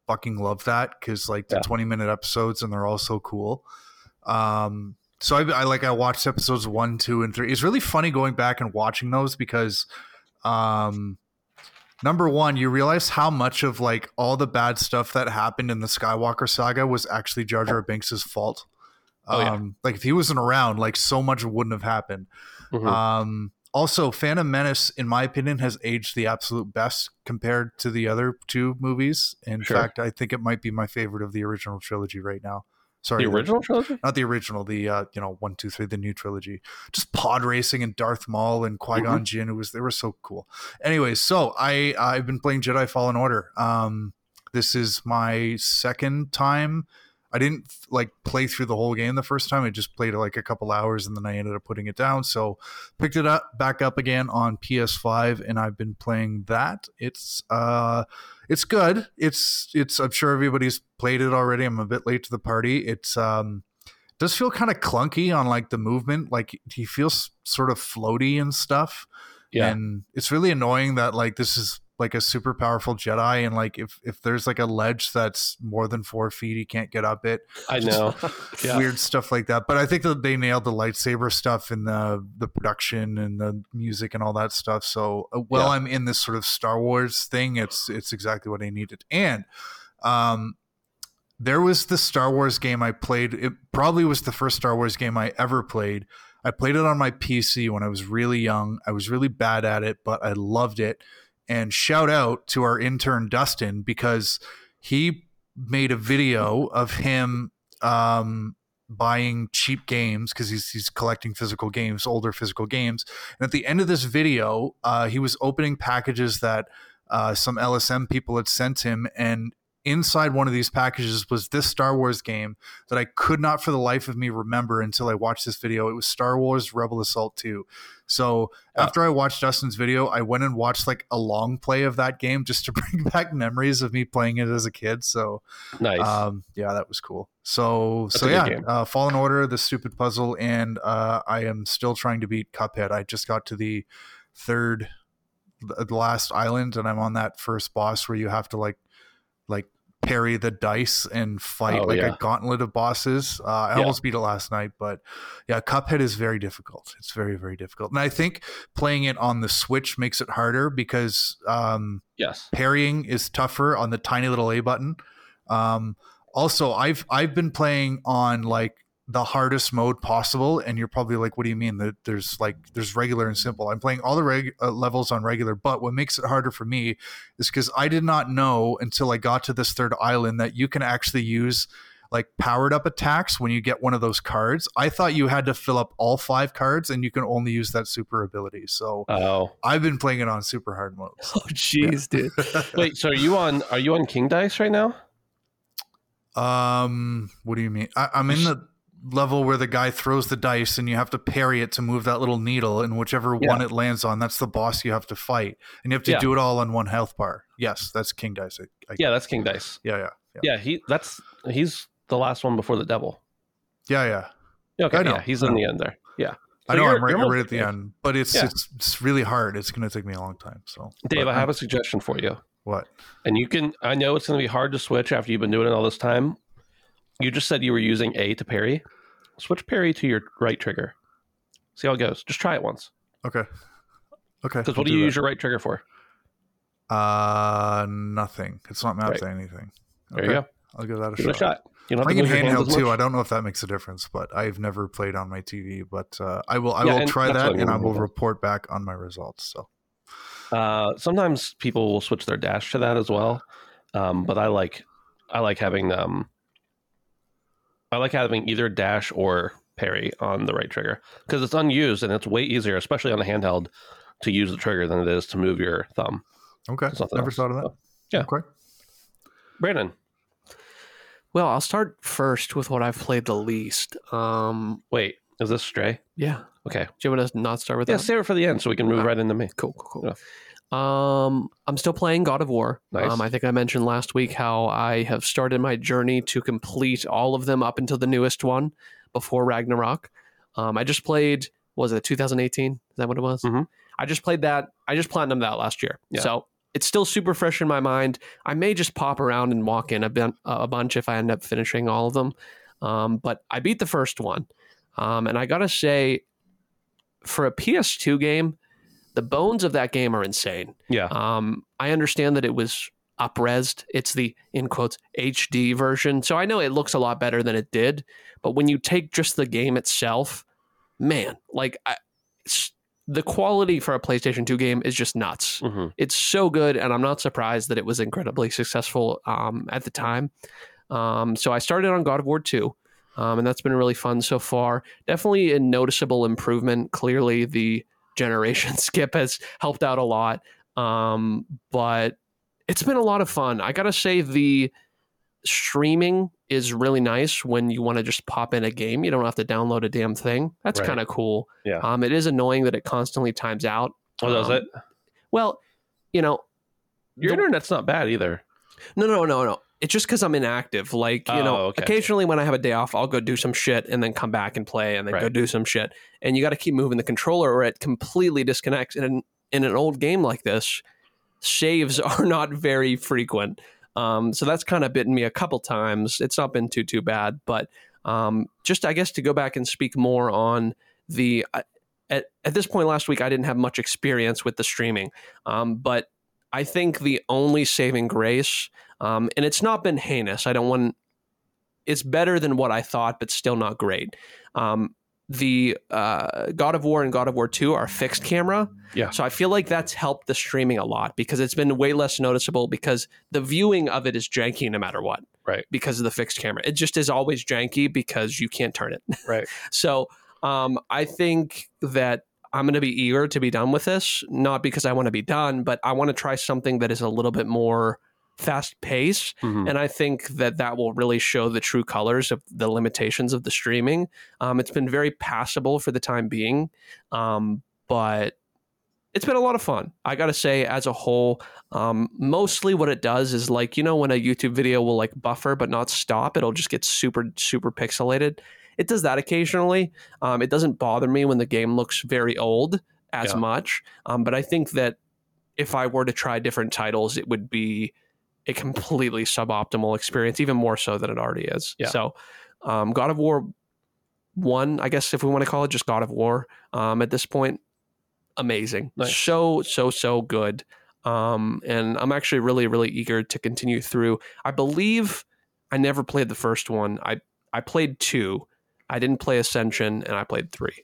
fucking love that because like the Yeah. twenty minute episodes, and they're all so cool. Um, so I, I like I watched episodes one, two, and three. It's really funny going back and watching those because, um, number one, you realize how much of like all the bad stuff that happened in the Skywalker saga was actually Jar Jar Binks's fault. Oh, yeah. um, like if he wasn't around, like so much wouldn't have happened. Mhm. Um, also, Phantom Menace, in my opinion, has aged the absolute best compared to the other two movies. In Sure. fact, I think it might be my favorite of the original trilogy right now. Sorry, the original trilogy? not the original, the uh, you know one, two, three, the new trilogy. Just pod racing and Darth Maul and Qui Mm-hmm. Gon Jinn. It was they were so cool. Anyways, so I I've been playing Jedi Fallen Order. Um, this is my second time. I didn't like play through the whole game the first time. I just played like a couple hours and then I ended up putting it down. So picked it up back up again on PS5 and I've been playing that. It's uh it's good. It's it's I'm sure everybody's played it already. I'm a bit late to the party. It's um does feel kind of clunky on like the movement. Like he feels sort of floaty and stuff. Yeah. And it's really annoying that like this is like a super powerful Jedi and like if if there's like a ledge that's more than four feet, he can't get up it. I know. Yeah. Weird stuff like that. But I think that they nailed the lightsaber stuff and the the production and the music and all that stuff. So uh, while Yeah. I'm in this sort of Star Wars thing, it's it's exactly what I needed. And um there was the Star Wars game I played. It probably was the first Star Wars game I ever played. I played it on my PC when I was really young. I was really bad at it, but I loved it. And shout out to our intern Dustin because he made a video of him um, buying cheap games because he's he's collecting physical games, older physical games. And at the end of this video, uh, he was opening packages that uh, some LSM people had sent him, and inside one of these packages was this Star Wars game that I could not for the life of me remember until I watched this video. It was Star Wars Rebel Assault 2. So Oh. after I watched Justin's video, I went and watched like a long play of that game just to bring back memories of me playing it as a kid. So Nice. um, yeah, that was cool. So That's so yeah, uh, Fallen Order, the stupid puzzle, and uh, I am still trying to beat Cuphead. I just got to the third, the last island, and I'm on that first boss where you have to like parry the dice and fight Oh, like yeah. a gauntlet of bosses. Uh, I Yeah. almost beat it last night, but yeah, Cuphead is very difficult. It's very very difficult, and I think playing it on the Switch makes it harder because um, yes. parrying is tougher on the tiny little A button. Um, also, I've I've been playing on like the hardest mode possible, and you're probably like, "What do you mean?" That there's like there's regular and simple. I'm playing all the reg- uh, levels on regular, but what makes it harder for me is because I did not know until I got to this third island that you can actually use like powered up attacks when you get one of those cards. I thought you had to fill up all five cards, and you can only use that super ability. So Oh, I've been playing it on super hard modes. Oh, jeez, dude. wait. So are you on? Are you on King Dice right now? Um, what do you mean? I, I'm in the level where the guy throws the dice and you have to parry it to move that little needle, and whichever Yeah. one it lands on, that's the boss you have to fight, and you have to Yeah. do it all on one health bar. Yes, that's King Dice. I, I, Yeah, that's King Dice. yeah, yeah, yeah, Yeah, he. That's he's the last one before the devil. yeah, yeah. Yeah, Okay, I know, yeah, he's in the end there. Yeah. I know I'm right, right at the end, but it's it's it's really hard. It's going to take me a long time. So, Dave, but I have a suggestion for you. what? And you can, I know it's going to be hard to switch after you've been doing it all this time. You just said you were using A to parry. Switch parry to your right trigger. See how it goes. Just try it once. Okay, okay. Because what do you that. use your right trigger for? Uh, nothing. It's not mapped Right. to anything. There you go. I'll give that a Give it a shot. shot. You don't I to think move in handheld too. I don't know if that makes a difference, but I've never played on my TV. But uh, I will. I Yeah, will try that, and I will report back on my results. So Uh, sometimes people will switch their dash to that as well, um, but I like I like having um I like having either dash or parry on the right trigger because it's unused and it's way easier, especially on a handheld, to use the trigger than it is to move your thumb. okay, There's never else. thought of that. So, yeah. Okay. Brandon, Well, I'll start first with what I've played the least. Um, wait, is this Stray? yeah. Okay, Do you want to not start with yeah, that? Yeah, save it for the end so we can move Ah. right into me. Cool, cool, cool. Yeah. Um, I'm still playing God of War. Nice. Um, I think I mentioned last week how I have started my journey to complete all of them up until the newest one before Ragnarok. Um, I just played. Was it 2018? Is that what it was? Mhm. I just played that. I just platinumed that last year. Yeah. So it's still super fresh in my mind. I may just pop around and walk in a, bun- a bunch if I end up finishing all of them. Um, but I beat the first one, um, and I gotta say, for a PS2 game, the bones of that game are insane. Yeah. Um, I understand that it was upresed. It's the in quotes HD version, so I know it looks a lot better than it did. But when you take just the game itself, man, like I, it's, the quality for a PlayStation 2 game is just nuts. hmm It's so good, and I'm not surprised that it was incredibly successful um, at the time. Um, so I started on God of War 2, um, and that's been really fun so far. Definitely a noticeable improvement. Clearly, the generation skip has helped out a lot, um, but it's been a lot of fun. I gotta say, the streaming is really nice when you want to just pop in a game. You don't have to download a damn thing. That's Right. kind of cool. Yeah. Um, it is annoying that it constantly times out. Oh, does Um, it? Well, you know, Your the- internet's not bad either. no, no, no, no. It's just because I'm inactive. Like, you Oh, know, okay. occasionally when I have a day off, I'll go do some shit and then come back and play and then go do some shit. And you got to keep moving the controller or it completely disconnects. And in, in an old game like this, saves are not very frequent. Um, so that's kind of bitten me a couple times. It's not been too, too bad. But um, just, I guess, to go back and speak more on the. At, at this point last week, I didn't have much experience with the streaming. Um, but I think the only saving grace um, and it's not been heinous. I don't want. It's better than what I thought, but still not great. Um, the uh, God of War and God of War Two are fixed camera, Yeah. So I feel like that's helped the streaming a lot because it's been way less noticeable because the viewing of it is janky no matter what, Right. Because of the fixed camera, it just is always janky because you can't turn it. Right. So um, I think that I'm going to be eager to be done with this, not because I want to be done, but I want to try something that is a little bit more fast paced. Mhm. And I think that that will really show the true colors of the limitations of the streaming. Um, it's been very passable for the time being, um, but it's been a lot of fun. I got to say, as a whole, um, mostly what it does is like, you know, when a YouTube video will like buffer but not stop, it'll just get super, super pixelated. It does that occasionally. Um, it doesn't bother me when the game looks very old as Yeah. much. Um, but I think that if I were to try different titles, it would be a completely suboptimal experience, even more so than it already is. Yeah. So, um, God of War one, I guess if we want to call it just God of War, um, at this point, amazing, Nice. so so so good. Um, and I'm actually really really eager to continue through. I believe I never played the first one. I I played two. I didn't play Ascension, and I played three.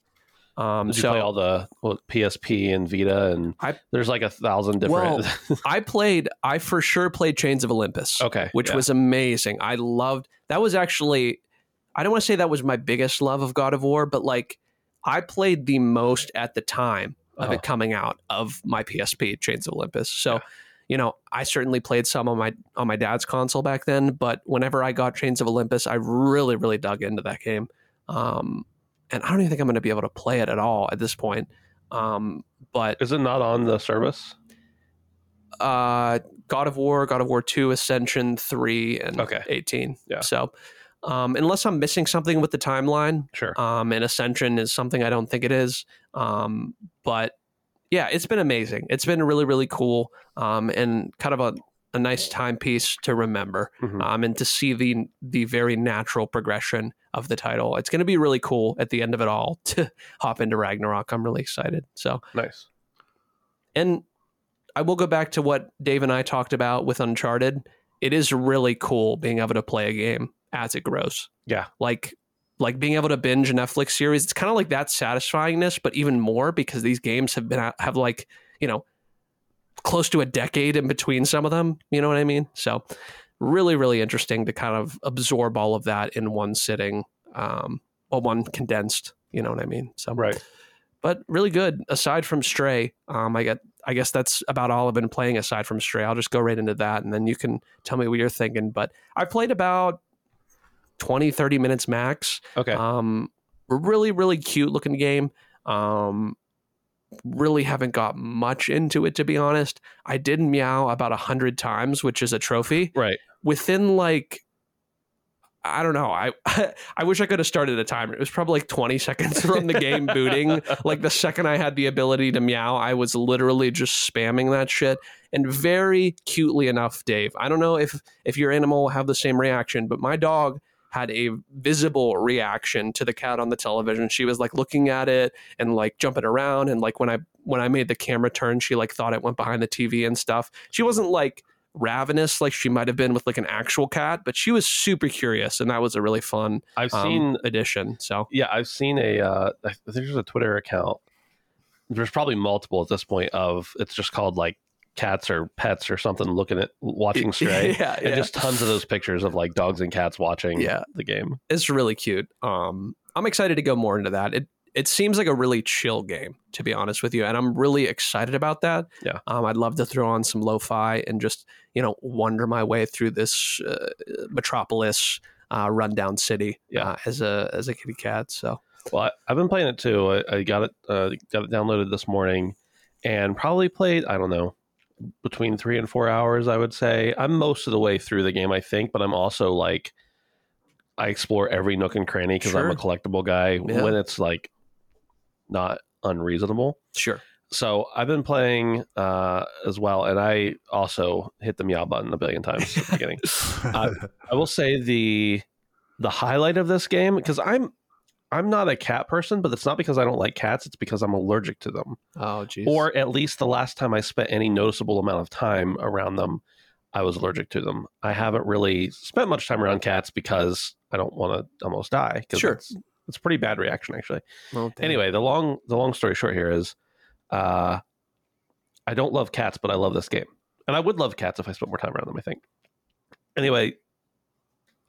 Um, Did you play all the well, PSP and Vita and I- there's like a thousand different. I played. I for sure played Chains of Olympus. okay, which yeah. was amazing. I loved that was actually I don't want to say that was my biggest love of God of War, but like I played the most at the time of Uh-huh. it coming out of my PSP Chains of Olympus. So, you know, I certainly played some on my on my dad's console back then, but whenever I got Chains of Olympus, I really really dug into that game. Um and I don't even think I'm going to be able to play it at all at this point. Um but Is it not on the service? uh, God of War, God of War 2, Ascension 3, and Okay. 18. Yeah. So, um, unless I'm missing something with the timeline, Sure. um, and Ascension is something I don't think it is. Um, but yeah, it's been amazing. It's been really, really cool. Um, and kind of a, a nice timepiece to remember. Mhm. Um, and to see the the very natural progression of the title. It's going to be really cool at the end of it all to hop into Ragnarok. I'm really excited. So, nice. and I will go back to what Dave and I talked about with Uncharted. It is really cool being able to play a game as it grows. Yeah. Like like being able to binge a Netflix series. It's kind of like that satisfyingness, but even more because these games have been have like, you know, close to a decade in between some of them, you know what I mean? So really really interesting to kind of absorb all of that in one sitting um or one condensed, you know what I mean? So Right. but really good. Aside from Stray, um, I get. I guess that's about all I've been playing aside from Stray. I'll just go right into that, and then you can tell me what you're thinking. But I played about 20, 30 minutes max. Okay. Um, really, really cute looking game. Um, really haven't got much into it to be honest. I did meow about a hundred times, which is a trophy. Right. Within like I don't know. I I wish I could have started a timer. It was probably like 20 seconds from the game booting. Like the second I had the ability to meow, I was literally just spamming that shit. And very cutely enough, Dave. I don't know if if your animal will have the same reaction, but my dog had a visible reaction to the cat on the television. She was like looking at it and like jumping around and like when I when I made the camera turn, she like thought it went behind the TV and stuff. She wasn't like ravenous like she might have been with like an actual cat, but she was super curious and that was a really fun I've um, seen addition. So Yeah, I've seen a. Uh, I think there's a Twitter account. There's probably multiple at this point. Of it's just called like cats or pets or something. Looking at watching Stray, yeah, and yeah. just tons of those pictures of like dogs and cats watching Yeah. the game. it's really cute. Um, I'm excited to go more into that. It it seems like a really chill game, to be honest with you, and I'm really excited about that. Yeah. Um, I'd love to throw on some lo-fi and just you know wander my way through this uh, metropolis, uh, rundown city. Yeah. Uh, as a as a kitty cat. So Well, I, I've been playing it too. I, I got it uh, got it downloaded this morning, and probably played. I don't know between three and four hours. I would say I'm most of the way through the game. I think, but I'm also like I explore every nook and cranny because I'm a collectible guy. Yeah. When it's like not unreasonable. sure. So I've been playing uh, as well, and I also hit the meow button a billion times at the beginning. Uh, I will say the the highlight of this game because I'm I'm not a cat person, but it's not because I don't like cats. It's because I'm allergic to them, Oh, geez. or at least the last time I spent any noticeable amount of time around them, I was allergic to them. I haven't really spent much time around cats because I don't want to almost die. Sure. it's, it's a pretty bad reaction actually Well, anyway the long the long story short here is uh i don't love cats but i love this game and i would love cats if i spent more time around them i think anyway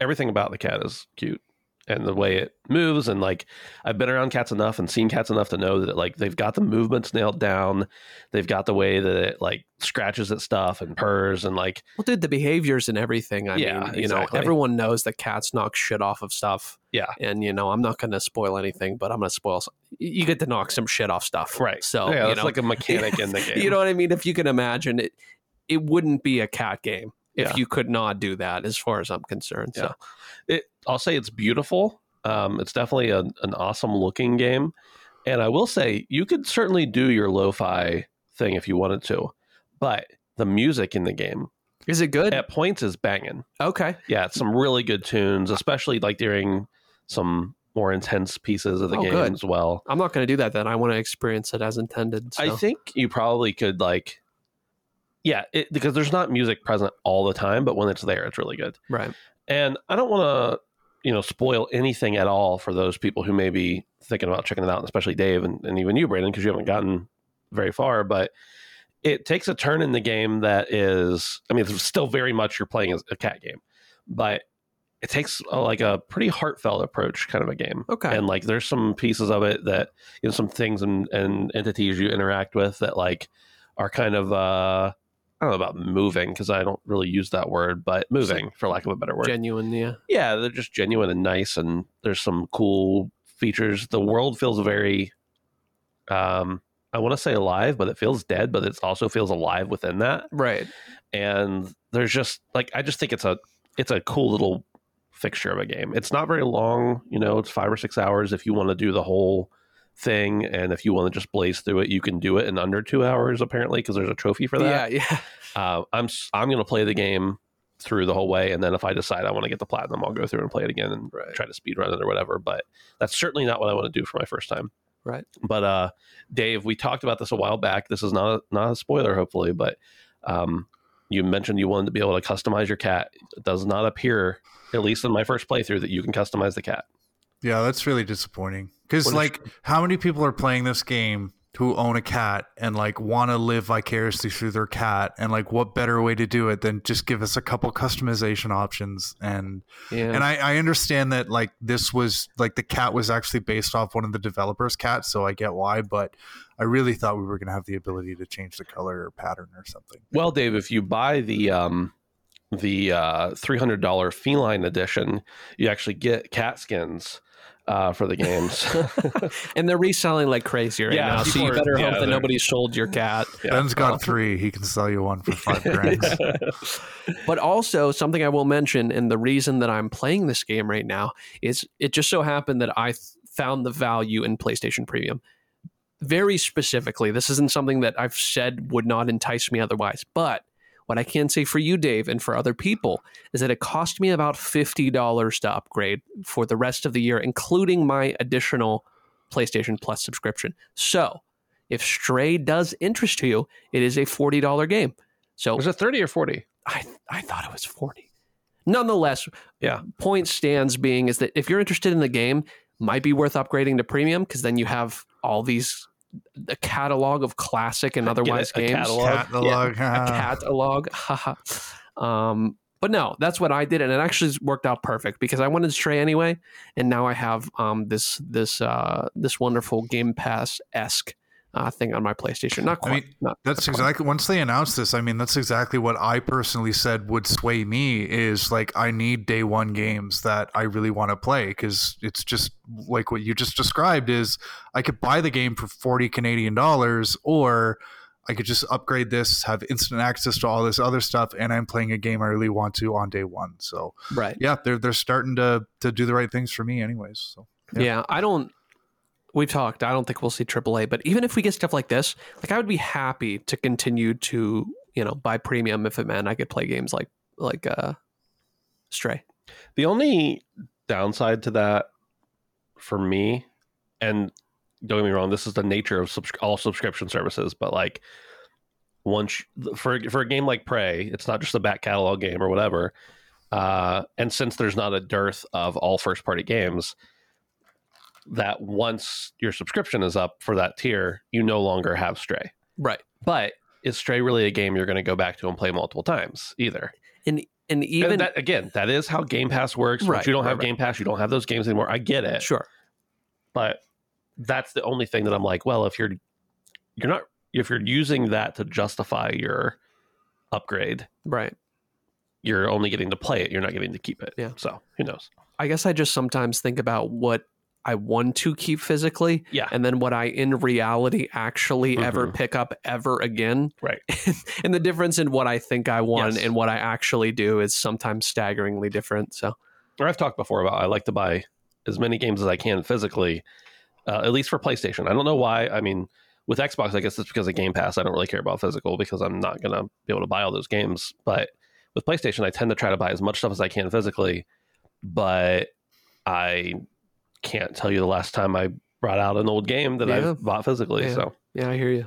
everything about the cat is cute and the way it moves and like i've been around cats enough and seen cats enough to know that like they've got the movements nailed down they've got the way that it like scratches at stuff and purrs and like Well, dude, the behaviors and everything. I Yeah, mean, you exactly. know, everyone knows that cats knock shit off of stuff. Yeah. And, you know, I'm not going to spoil anything, but I'm going to spoil. Some, you get to knock some shit off stuff. right So, yeah it's like a mechanic in the game you know what I mean? If you can imagine it, it wouldn't be a cat game if Yeah. you could not do that, as far as I'm concerned. So, it i'll say it's beautiful um, it's definitely a, an awesome looking game and i will say you could certainly do your lo-fi thing if you wanted to but the music in the game is it good? at points is banging Okay. yeah it's some really good tunes especially like during some more intense pieces of the Oh, game good. as well I'm not going to do that then. I want to experience it as intended. So. I think you probably could like, yeah, it, because there's not music present all the time, but when it's there, it's really good. Right. And I don't want to, you know, spoil anything at all for those people who may be thinking about checking it out, and especially Dave and, and even you, Brandon, because you haven't gotten very far. But it takes a turn in the game that is, I mean, it's still very much you're playing as a cat game, but it takes uh like a pretty heartfelt approach, kind of a game. Okay. And like, there's some pieces of it that you know, some things and, and entities you interact with that like are kind of uh I don't know about moving because I don't really use that word, but moving for lack of a better word. Genuine, yeah. yeah, they're just genuine and nice, and there's some cool features. The world feels very, um, I want to say alive, but it feels dead, but it also feels alive within that. Right. And there's just like I just think it's a it's a cool little fixture of a game. It's not very long, you know, it's five or six hours if you want to do the whole thing, and if you want to just blaze through it, you can do it in under two hours apparently because there's a trophy for that. Yeah, yeah. Uh, I'm s- I'm going to play the game through the whole way, and then if I decide I want to get the platinum, I'll go through and play it again and Right. try to speed run it or whatever. But that's certainly not what I want to do for my first time. Right. But uh, Dave, we talked about this a while back. This is not a, not a spoiler, hopefully, but um, you mentioned you wanted to be able to customize your cat. It does not appear, at least in my first playthrough, that you can customize the cat. Yeah, that's really disappointing. Because What is- like, how many people are playing this game who own a cat and like want to live vicariously through their cat? And like, what better way to do it than just give us a couple customization options? And Yeah. and I, I understand that like this was like the cat was actually based off one of the developers' cats, so I get why. But I really thought we were gonna have the ability to change the color or pattern or something. Well, Dave, if you buy the um, the uh, three hundred dollar feline edition, you actually get cat skins uh, for the games. and they're reselling like crazy right Yeah, now. So people you are- better yeah, hope that they're- nobody sold your cat. Yeah. Ben's got three. He can sell you one for five grand. But also something I will mention, and the reason that I'm playing this game right now is it just so happened that I th- found the value in PlayStation Premium. Very specifically, this isn't something that I've said would not entice me otherwise. But what I can say for you, Dave, and for other people is that it cost me about $50 to upgrade for the rest of the year, including my additional PlayStation Plus subscription. So if Stray does interest you, it is a $40 game. So Was it 30 or 40? I I thought it was 40. Nonetheless, Yeah. point stands being is that if you're interested in the game, might be worth upgrading to premium because then you have all these the catalog of classic and otherwise a games. catalog. Catalog. a catalog. haha. um, but no, that's what I did, and it actually worked out perfect because I wanted to Stray anyway, and now I have um, this this uh, this wonderful Game Pass esque uh, thing on my PlayStation. Not I quite. mean, not That's not quite. exactly once they announced this. I mean, that's exactly what I personally said would sway me is like I need day one games that I really want to play because it's just like what you just described is I could buy the game for forty Canadian dollars or I could just upgrade this, have instant access to all this other stuff, and I'm playing a game I really want to on day one. So right. yeah, they're they're starting to to do the right things for me, anyways. So Yeah. Yeah. I don't. We've talked. I don't think we'll see AAA, but even if we get stuff like this, like I would be happy to continue to you know buy premium if it meant I could play games like like uh Stray. The only downside to that for me, and don't get me wrong, this is the nature of subs- all subscription services, but like once for for a game like Stray, it's not just a back catalog game or whatever. Uh, and since there's not a dearth of all first party games, that once your subscription is up for that tier, you no longer have Stray. Right. But is Stray really a game you're going to go back to and play multiple times either? And and even and that again, that is how Game Pass works. Right, Once you don't right, have right. Game Pass, you don't have those games anymore. I get it, sure. but that's the only thing that I'm like, well, if you're you're not if you're using that to justify your upgrade, Right. you're only getting to play it. You're not getting to keep it. Yeah. So who knows? I guess I just sometimes think about what I want to keep physically Yeah. and then what I in reality actually ever Mhm. pick up ever again. Right. and the difference in what I think I want Yes. and what I actually do is sometimes staggeringly different. So Or I've talked before about I like to buy as many games as I can physically, uh, at least for PlayStation. I don't know why. I mean, with Xbox, I guess it's because of Game Pass. I don't really care about physical because I'm not going to be able to buy all those games. But with PlayStation, I tend to try to buy as much stuff as I can physically. But I can't tell you the last time I brought out an old game that Yeah. I've bought physically. Yeah. So yeah, I hear you.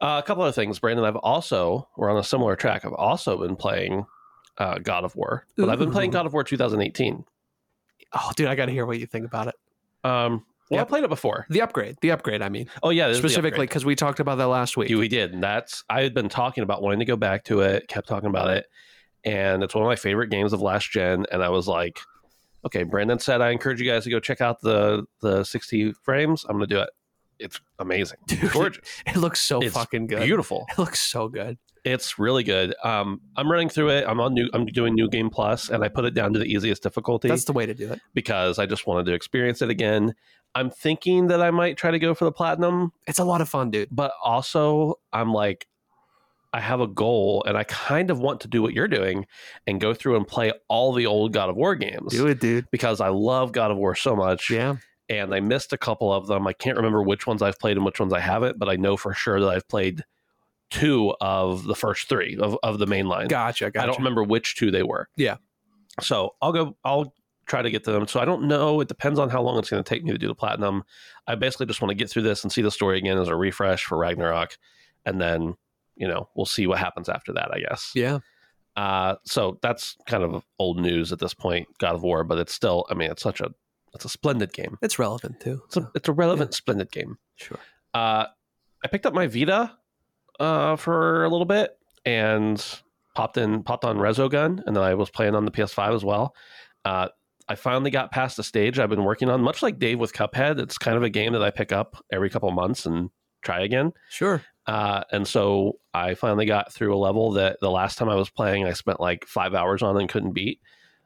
uh, a couple other things, Brandon. I've also we're on a similar track. I've also been playing uh, God of War, but I've been playing God of War 2018. Oh, dude, I got to hear what you think about it. Um, well, Yep. I played it before. The upgrade, the upgrade. I mean, Oh yeah, this is the specifically because we talked about that last week. You- we did. And that's I had been talking about wanting to go back to it. Kept talking about it, and it's one of my favorite games of last gen. And I was like, okay, Brandon said I encourage you guys to go check out the the 60 frames. I'm going to do it. It's amazing, Dude, gorgeous, It looks so It's fucking good. beautiful. It looks so good. It's really good. Um, I'm running through it. I'm on new. I'm doing New Game Plus, and I put it down to the easiest difficulty That's the way to do it. because I just wanted to experience it again. I'm thinking that I might try to go for the platinum It's a lot of fun, dude. but also I'm like, I have a goal and I kind of want to do what you're doing and go through and play all the old God of War games Do it, dude. because I love God of War so much. Yeah. And I missed a couple of them. I can't remember which ones I've played and which ones I haven't, but I know for sure that I've played two of the first three of, of the main line. Gotcha. Gotcha. I don't remember which two they were. Yeah. So I'll go. I'll try to get to them. So I don't know. It depends on how long it's going to take me to do the platinum. I basically just want to get through this and see the story again as a refresh for Ragnarok, and then you know we'll see what happens after that. I guess. Yeah. Uh, so that's kind of old news at this point, God of War, but it's still. I mean, it's such a. It's a splendid game. It's relevant too. It's a. It's a relevant, splendid game. Sure. Uh, I picked up my Vita uh, for a little bit and popped in, popped on Resogun, and then I was playing on the PS5 as well. Uh, I finally got past the stage I've been working on, much like Dave with Cuphead. It's kind of a game that I pick up every couple months and try again. Sure. Uh, and so I finally got through a level that the last time I was playing, I spent like five hours on and couldn't beat.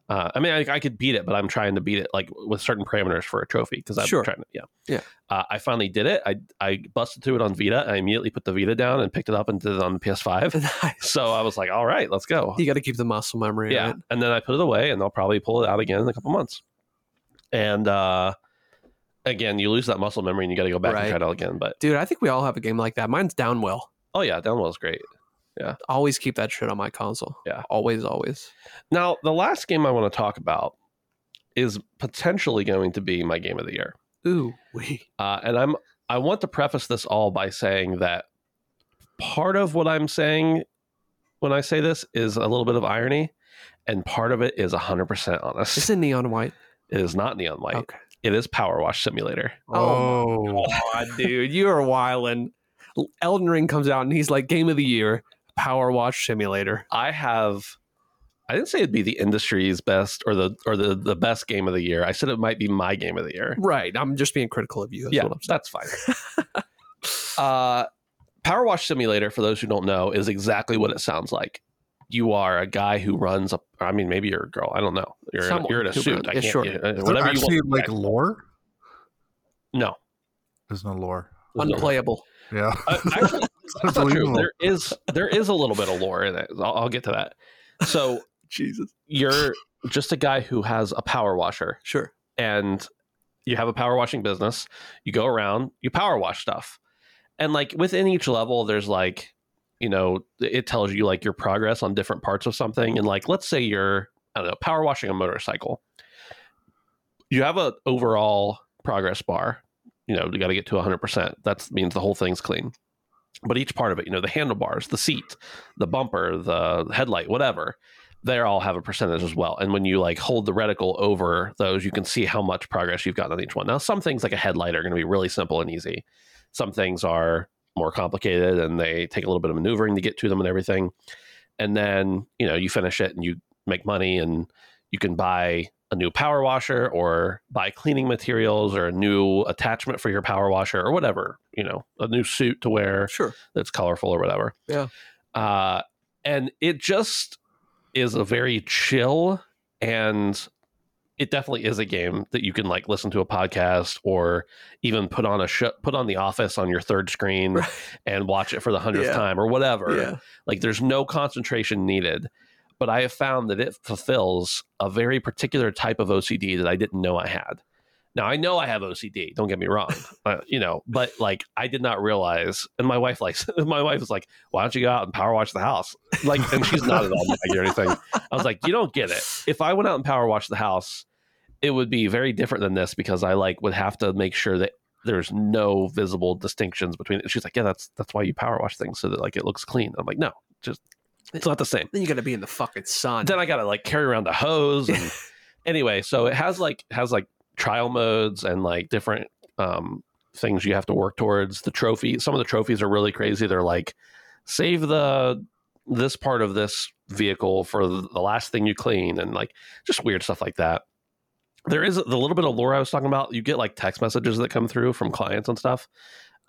Uh, I mean, I, I could beat it, but I'm trying to beat it like with certain parameters for a trophy because I'm Sure. trying to. Yeah, Yeah. Uh, I finally did it. I I busted through it on Vita. I immediately put the Vita down and picked it up and did it on the PS5. Nice. so I was like, all right, let's go. You got to keep the muscle memory. Yeah, Right? and then I put it away, and I'll probably pull it out again in a couple months. And uh, again, you lose that muscle memory, and you got to go back Right. and try it out again. But Dude, I think we all have a game like that. Mine's Downwell. oh yeah, Downwell's great. Yeah, always keep that shit on my console. Yeah. Always, always. Now, the last game I want to talk about is potentially going to be my game of the year. Ooh, we. Uh, and I'm I want to preface this all by saying that part of what I'm saying when I say this is a little bit of irony, and part of it is 100% honest. Is in neon white. It is not Neon White. Okay. It is Power Wash Simulator. Oh, God, dude, you are wildin'. Elden Ring comes out and he's like, Game of the Year, Power Wash Simulator. I have I didn't say it'd be the industry's best or the or the, the best game of the year. I said it might be my game of the year. Right. I'm just being critical of you. That's yeah, what I'm that's fine. uh, Power Wash Simulator, for those who don't know, is exactly what it sounds like. You are a guy who runs a. I mean, maybe you're a girl. I don't know. You're in, a- you're in a suit. runs- I yeah, can't, sure. yeah, is there whatever you actually want. like lore? no, There's no lore. there's no- Unplayable. Yeah, Uh, actually, that's not true. There is there is a little bit of lore in it. I'll, I'll get to that. So Jesus. you're just a guy who has a power washer Sure. and you have a power washing business. You go around, you power wash stuff. And like within each level, there's like, you know, it tells you like your progress on different parts of something. And like, let's say you're, I don't know, power washing a motorcycle. You have a overall progress bar. You know, you got to get to 100%. That means the whole thing's clean. But each part of it, you know, the handlebars, the seat, the bumper, the headlight, whatever, they all have a percentage as well. And when you like hold the reticle over those, you can see how much progress you've gotten on each one. Now, some things like a headlight are going to be really simple and easy. Some things are more complicated and they take a little bit of maneuvering to get to them and everything. And then, you know, you finish it and you make money and you can buy a new power washer or buy cleaning materials or a new attachment for your power washer or whatever, you know, a new suit to wear Sure. that's colorful or whatever. Yeah. Uh, and it just is a very chill and it definitely is a game that you can like listen to a podcast or even put on a sh- put on the office on your third screen Right. and watch it for the hundredth Yeah. time or whatever. Yeah. Like there's no concentration needed. But I have found that it fulfills a very particular type of OCD that I didn't know I had. Now I know I have OCD. Don't get me wrong, uh, you know, but like I did not realize. And my wife likes. My wife was like, "Why don't you go out and power wash the house?" Like, and she's not at all naggy or anything. I was like, "You don't get it. If I went out and power washed the house, it would be very different than this because I like would have to make sure that there's no visible distinctions between it." She's like, "Yeah, that's that's why you power wash things so that like it looks clean." I'm like, "No, just it's not the same." Then you got to be in the fucking sun. then I gotta like carry around a hose. And anyway, so it has like has like trial modes and like different um things you have to work towards. The trophy, some of the trophies are really crazy. They're like save the this part of this vehicle for the last thing you clean and like just weird stuff like that. There is the little bit of lore I was talking about. You get like text messages that come through from clients and stuff.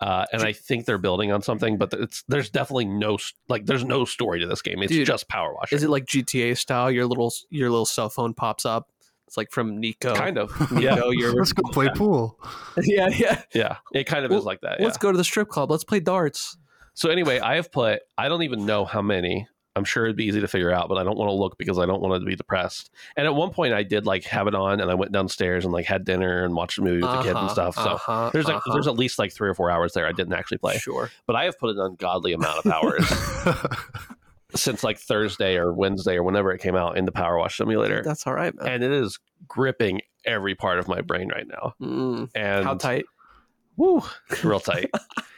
Uh, and I think they're building on something, but it's there's definitely no like there's no story to this game. It's Dude, just power washing. Is it like GTA style? Your little your little cell phone pops up. It's like from Niko. kind of Niko, yeah let's go play pool. yeah, yeah. yeah it kind of Well, is like that yeah. Let's go to the strip club. Let's play darts. so anyway i have put i don't even know how many i'm sure it'd be easy to figure out but i don't want to look because i don't want to be depressed and at one point i did like have it on and i went downstairs and like had dinner and watched a movie with the kids and Uh-huh, stuff so uh-huh, there's like uh-huh. there's at least like three or four hours there i didn't actually play Sure. but i have put an ungodly amount of hours since like thursday or wednesday or whenever it came out in the power wash simulator That's all right, man. and it is gripping every part of my brain right now Mm. and How tight? woo, real tight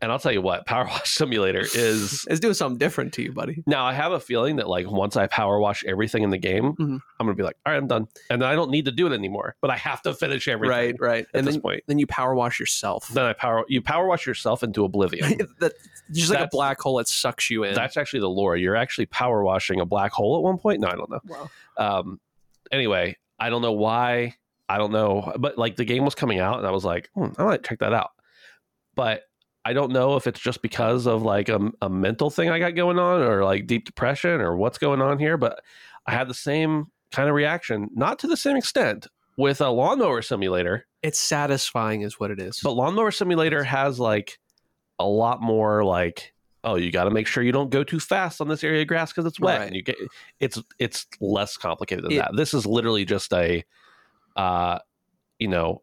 and i'll tell you what power wash simulator is It's doing something different to you, buddy. Now I have a feeling that like once I power wash everything in the game, Mhm. I'm gonna be like, all right, I'm done, and then I don't need to do it anymore. But I have to finish everything. Right, right. At and this then point, then you power wash yourself. then I power you power wash yourself into oblivion. that, just like a black hole that sucks you in. That's actually the lore. You're actually power washing a black hole at one point. No, I don't know. wow. Um, anyway, I don't know why. I don't know, but like the game was coming out, and I was like, hmm, I might check that out. But I don't know if it's just because of like a, a mental thing I got going on, or like deep depression, or what's going on here. But I had the same kind of reaction, not to the same extent with a lawnmower simulator, It's satisfying, is what it is. but lawnmower simulator has like a lot more like oh you got to make sure you don't go too fast on this area of grass because it's wet Right. and you get it's it's less complicated than It- that this is literally just a uh you know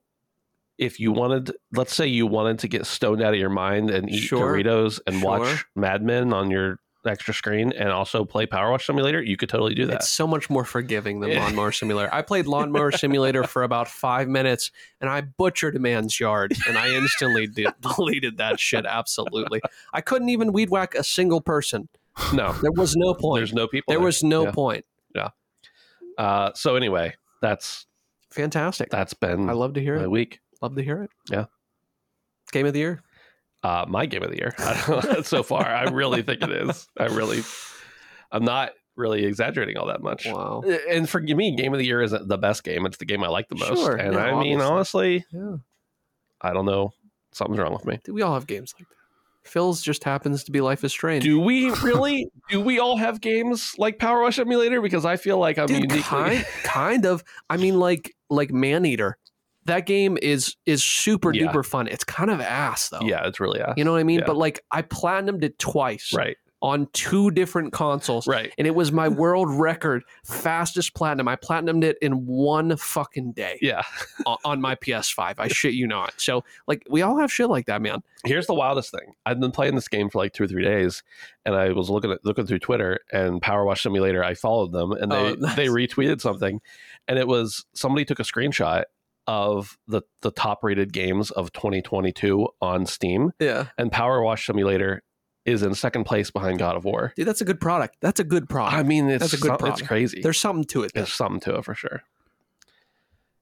if you wanted let's say you wanted to get stoned out of your mind and eat Sure. doritos and Sure. watch mad men on your extra screen and also play power wash simulator you could totally do that It's so much more forgiving than Yeah. Lawnmower Simulator. I played Lawnmower Simulator for about five minutes and I butchered a man's yard and I instantly de- deleted that shit. Absolutely. I couldn't even weed whack a single person. no There was no point. there's no people there was no Yeah. point. uh so anyway that's Fantastic. that's been I love to hear my it. week Love to hear it. Yeah. Game of the year. uh, my game of the year I don't know, so far. I really think it is. I really, I'm not really exaggerating all that much. Wow. And for me, game of the year isn't the best game. It's the game I like the most. Sure, and yeah, I mean, honestly, Yeah. I don't know. Something's wrong with me. We all have games like that. Phil's just happens to be Life is Strange. Do we really? do we all have games like Power Wash Emulator? Because I feel like I'm Dude, uniquely. kind, kind of. I mean, like like Maneater. That game is is super Yeah. duper fun. It's kind of ass though. yeah, it's really ass. You know what I mean? Yeah. But like I platinumed it twice right, on two different consoles. right. And it was my world record fastest platinum. I platinumed it in one fucking day Yeah. on, on my PS5. I shit you not. So like we all have shit like that, man. Here's the wildest thing. I've been playing this game for like two or three days, and I was looking at looking through Twitter and Power Wash Simulator. I followed them, and oh, they Oh, they retweeted something, and it was somebody took a screenshot of the the top rated games of 2022 on Steam, Yeah. and Power Wash Simulator is in second place behind God of War. Dude, that's a good product. That's a good product. I mean, it's That's a good some- product. it's crazy. There's something to it. There's something to it for sure.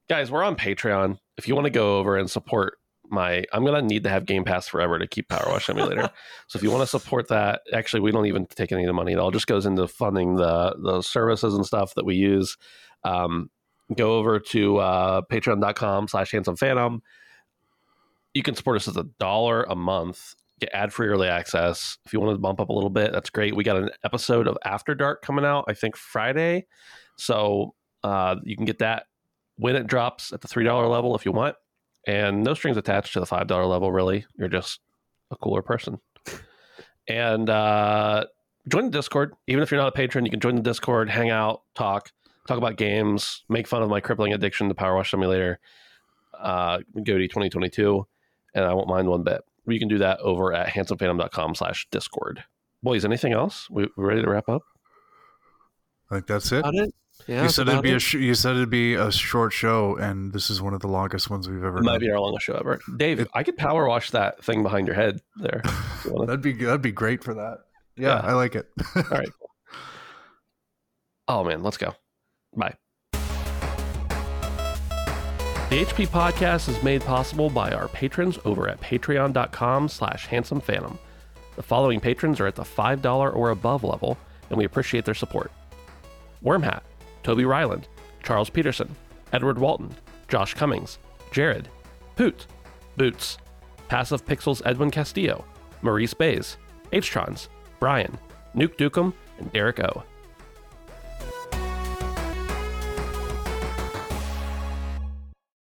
Guys, we're on Patreon. If you want to go over and support my, I'm gonna need to have Game Pass forever to keep Power Wash Simulator. so if you want to support that, actually, we don't even take any of the money. It all just goes into funding the the services and stuff that we use. Um, go over to uh, Patreon.com/slash Handsome Phantom. You can support us as a dollar a month. Get ad free early access. If you want to bump up a little bit, that's great. We got an episode of After Dark coming out, I think Friday. So uh, you can get that when it drops at the three dollar level if you want, and no strings attached to the five dollar level. Really, you're just a cooler person. And uh, join the Discord. Even if you're not a patron, you can join the Discord, hang out, talk, talk about games, make fun of my crippling addiction to Power Wash Simulator, uh, GOTY 2022, and I won't mind one bit. You can do that over at handsomephantom.com slash discord. Boys, anything else? We, we ready to wrap up? I think that's it. About it? Yeah. you said it'd about be a sh- you said it'd be a short show, and this is one of the longest ones we've ever It might done. be our longest show ever. Dave, It- I could power wash that thing behind your head there. you wanna. that'd be that'd be great for that. Yeah, Yeah. I like it. All right. Oh man, let's go. Bye. The HP podcast is made possible by our patrons over at patreon.com slash handsome phantom. The following patrons are at the $5 or above level, and we appreciate their support. Wormhat, Toby Ryland, Charles Peterson, Edward Walton, Josh Cummings, Jared, Poot, Boots, Passive Pixels Edwin Castillo, Maurice Bays, H-Trons, Brian, Nuke Dukem, and Derek O.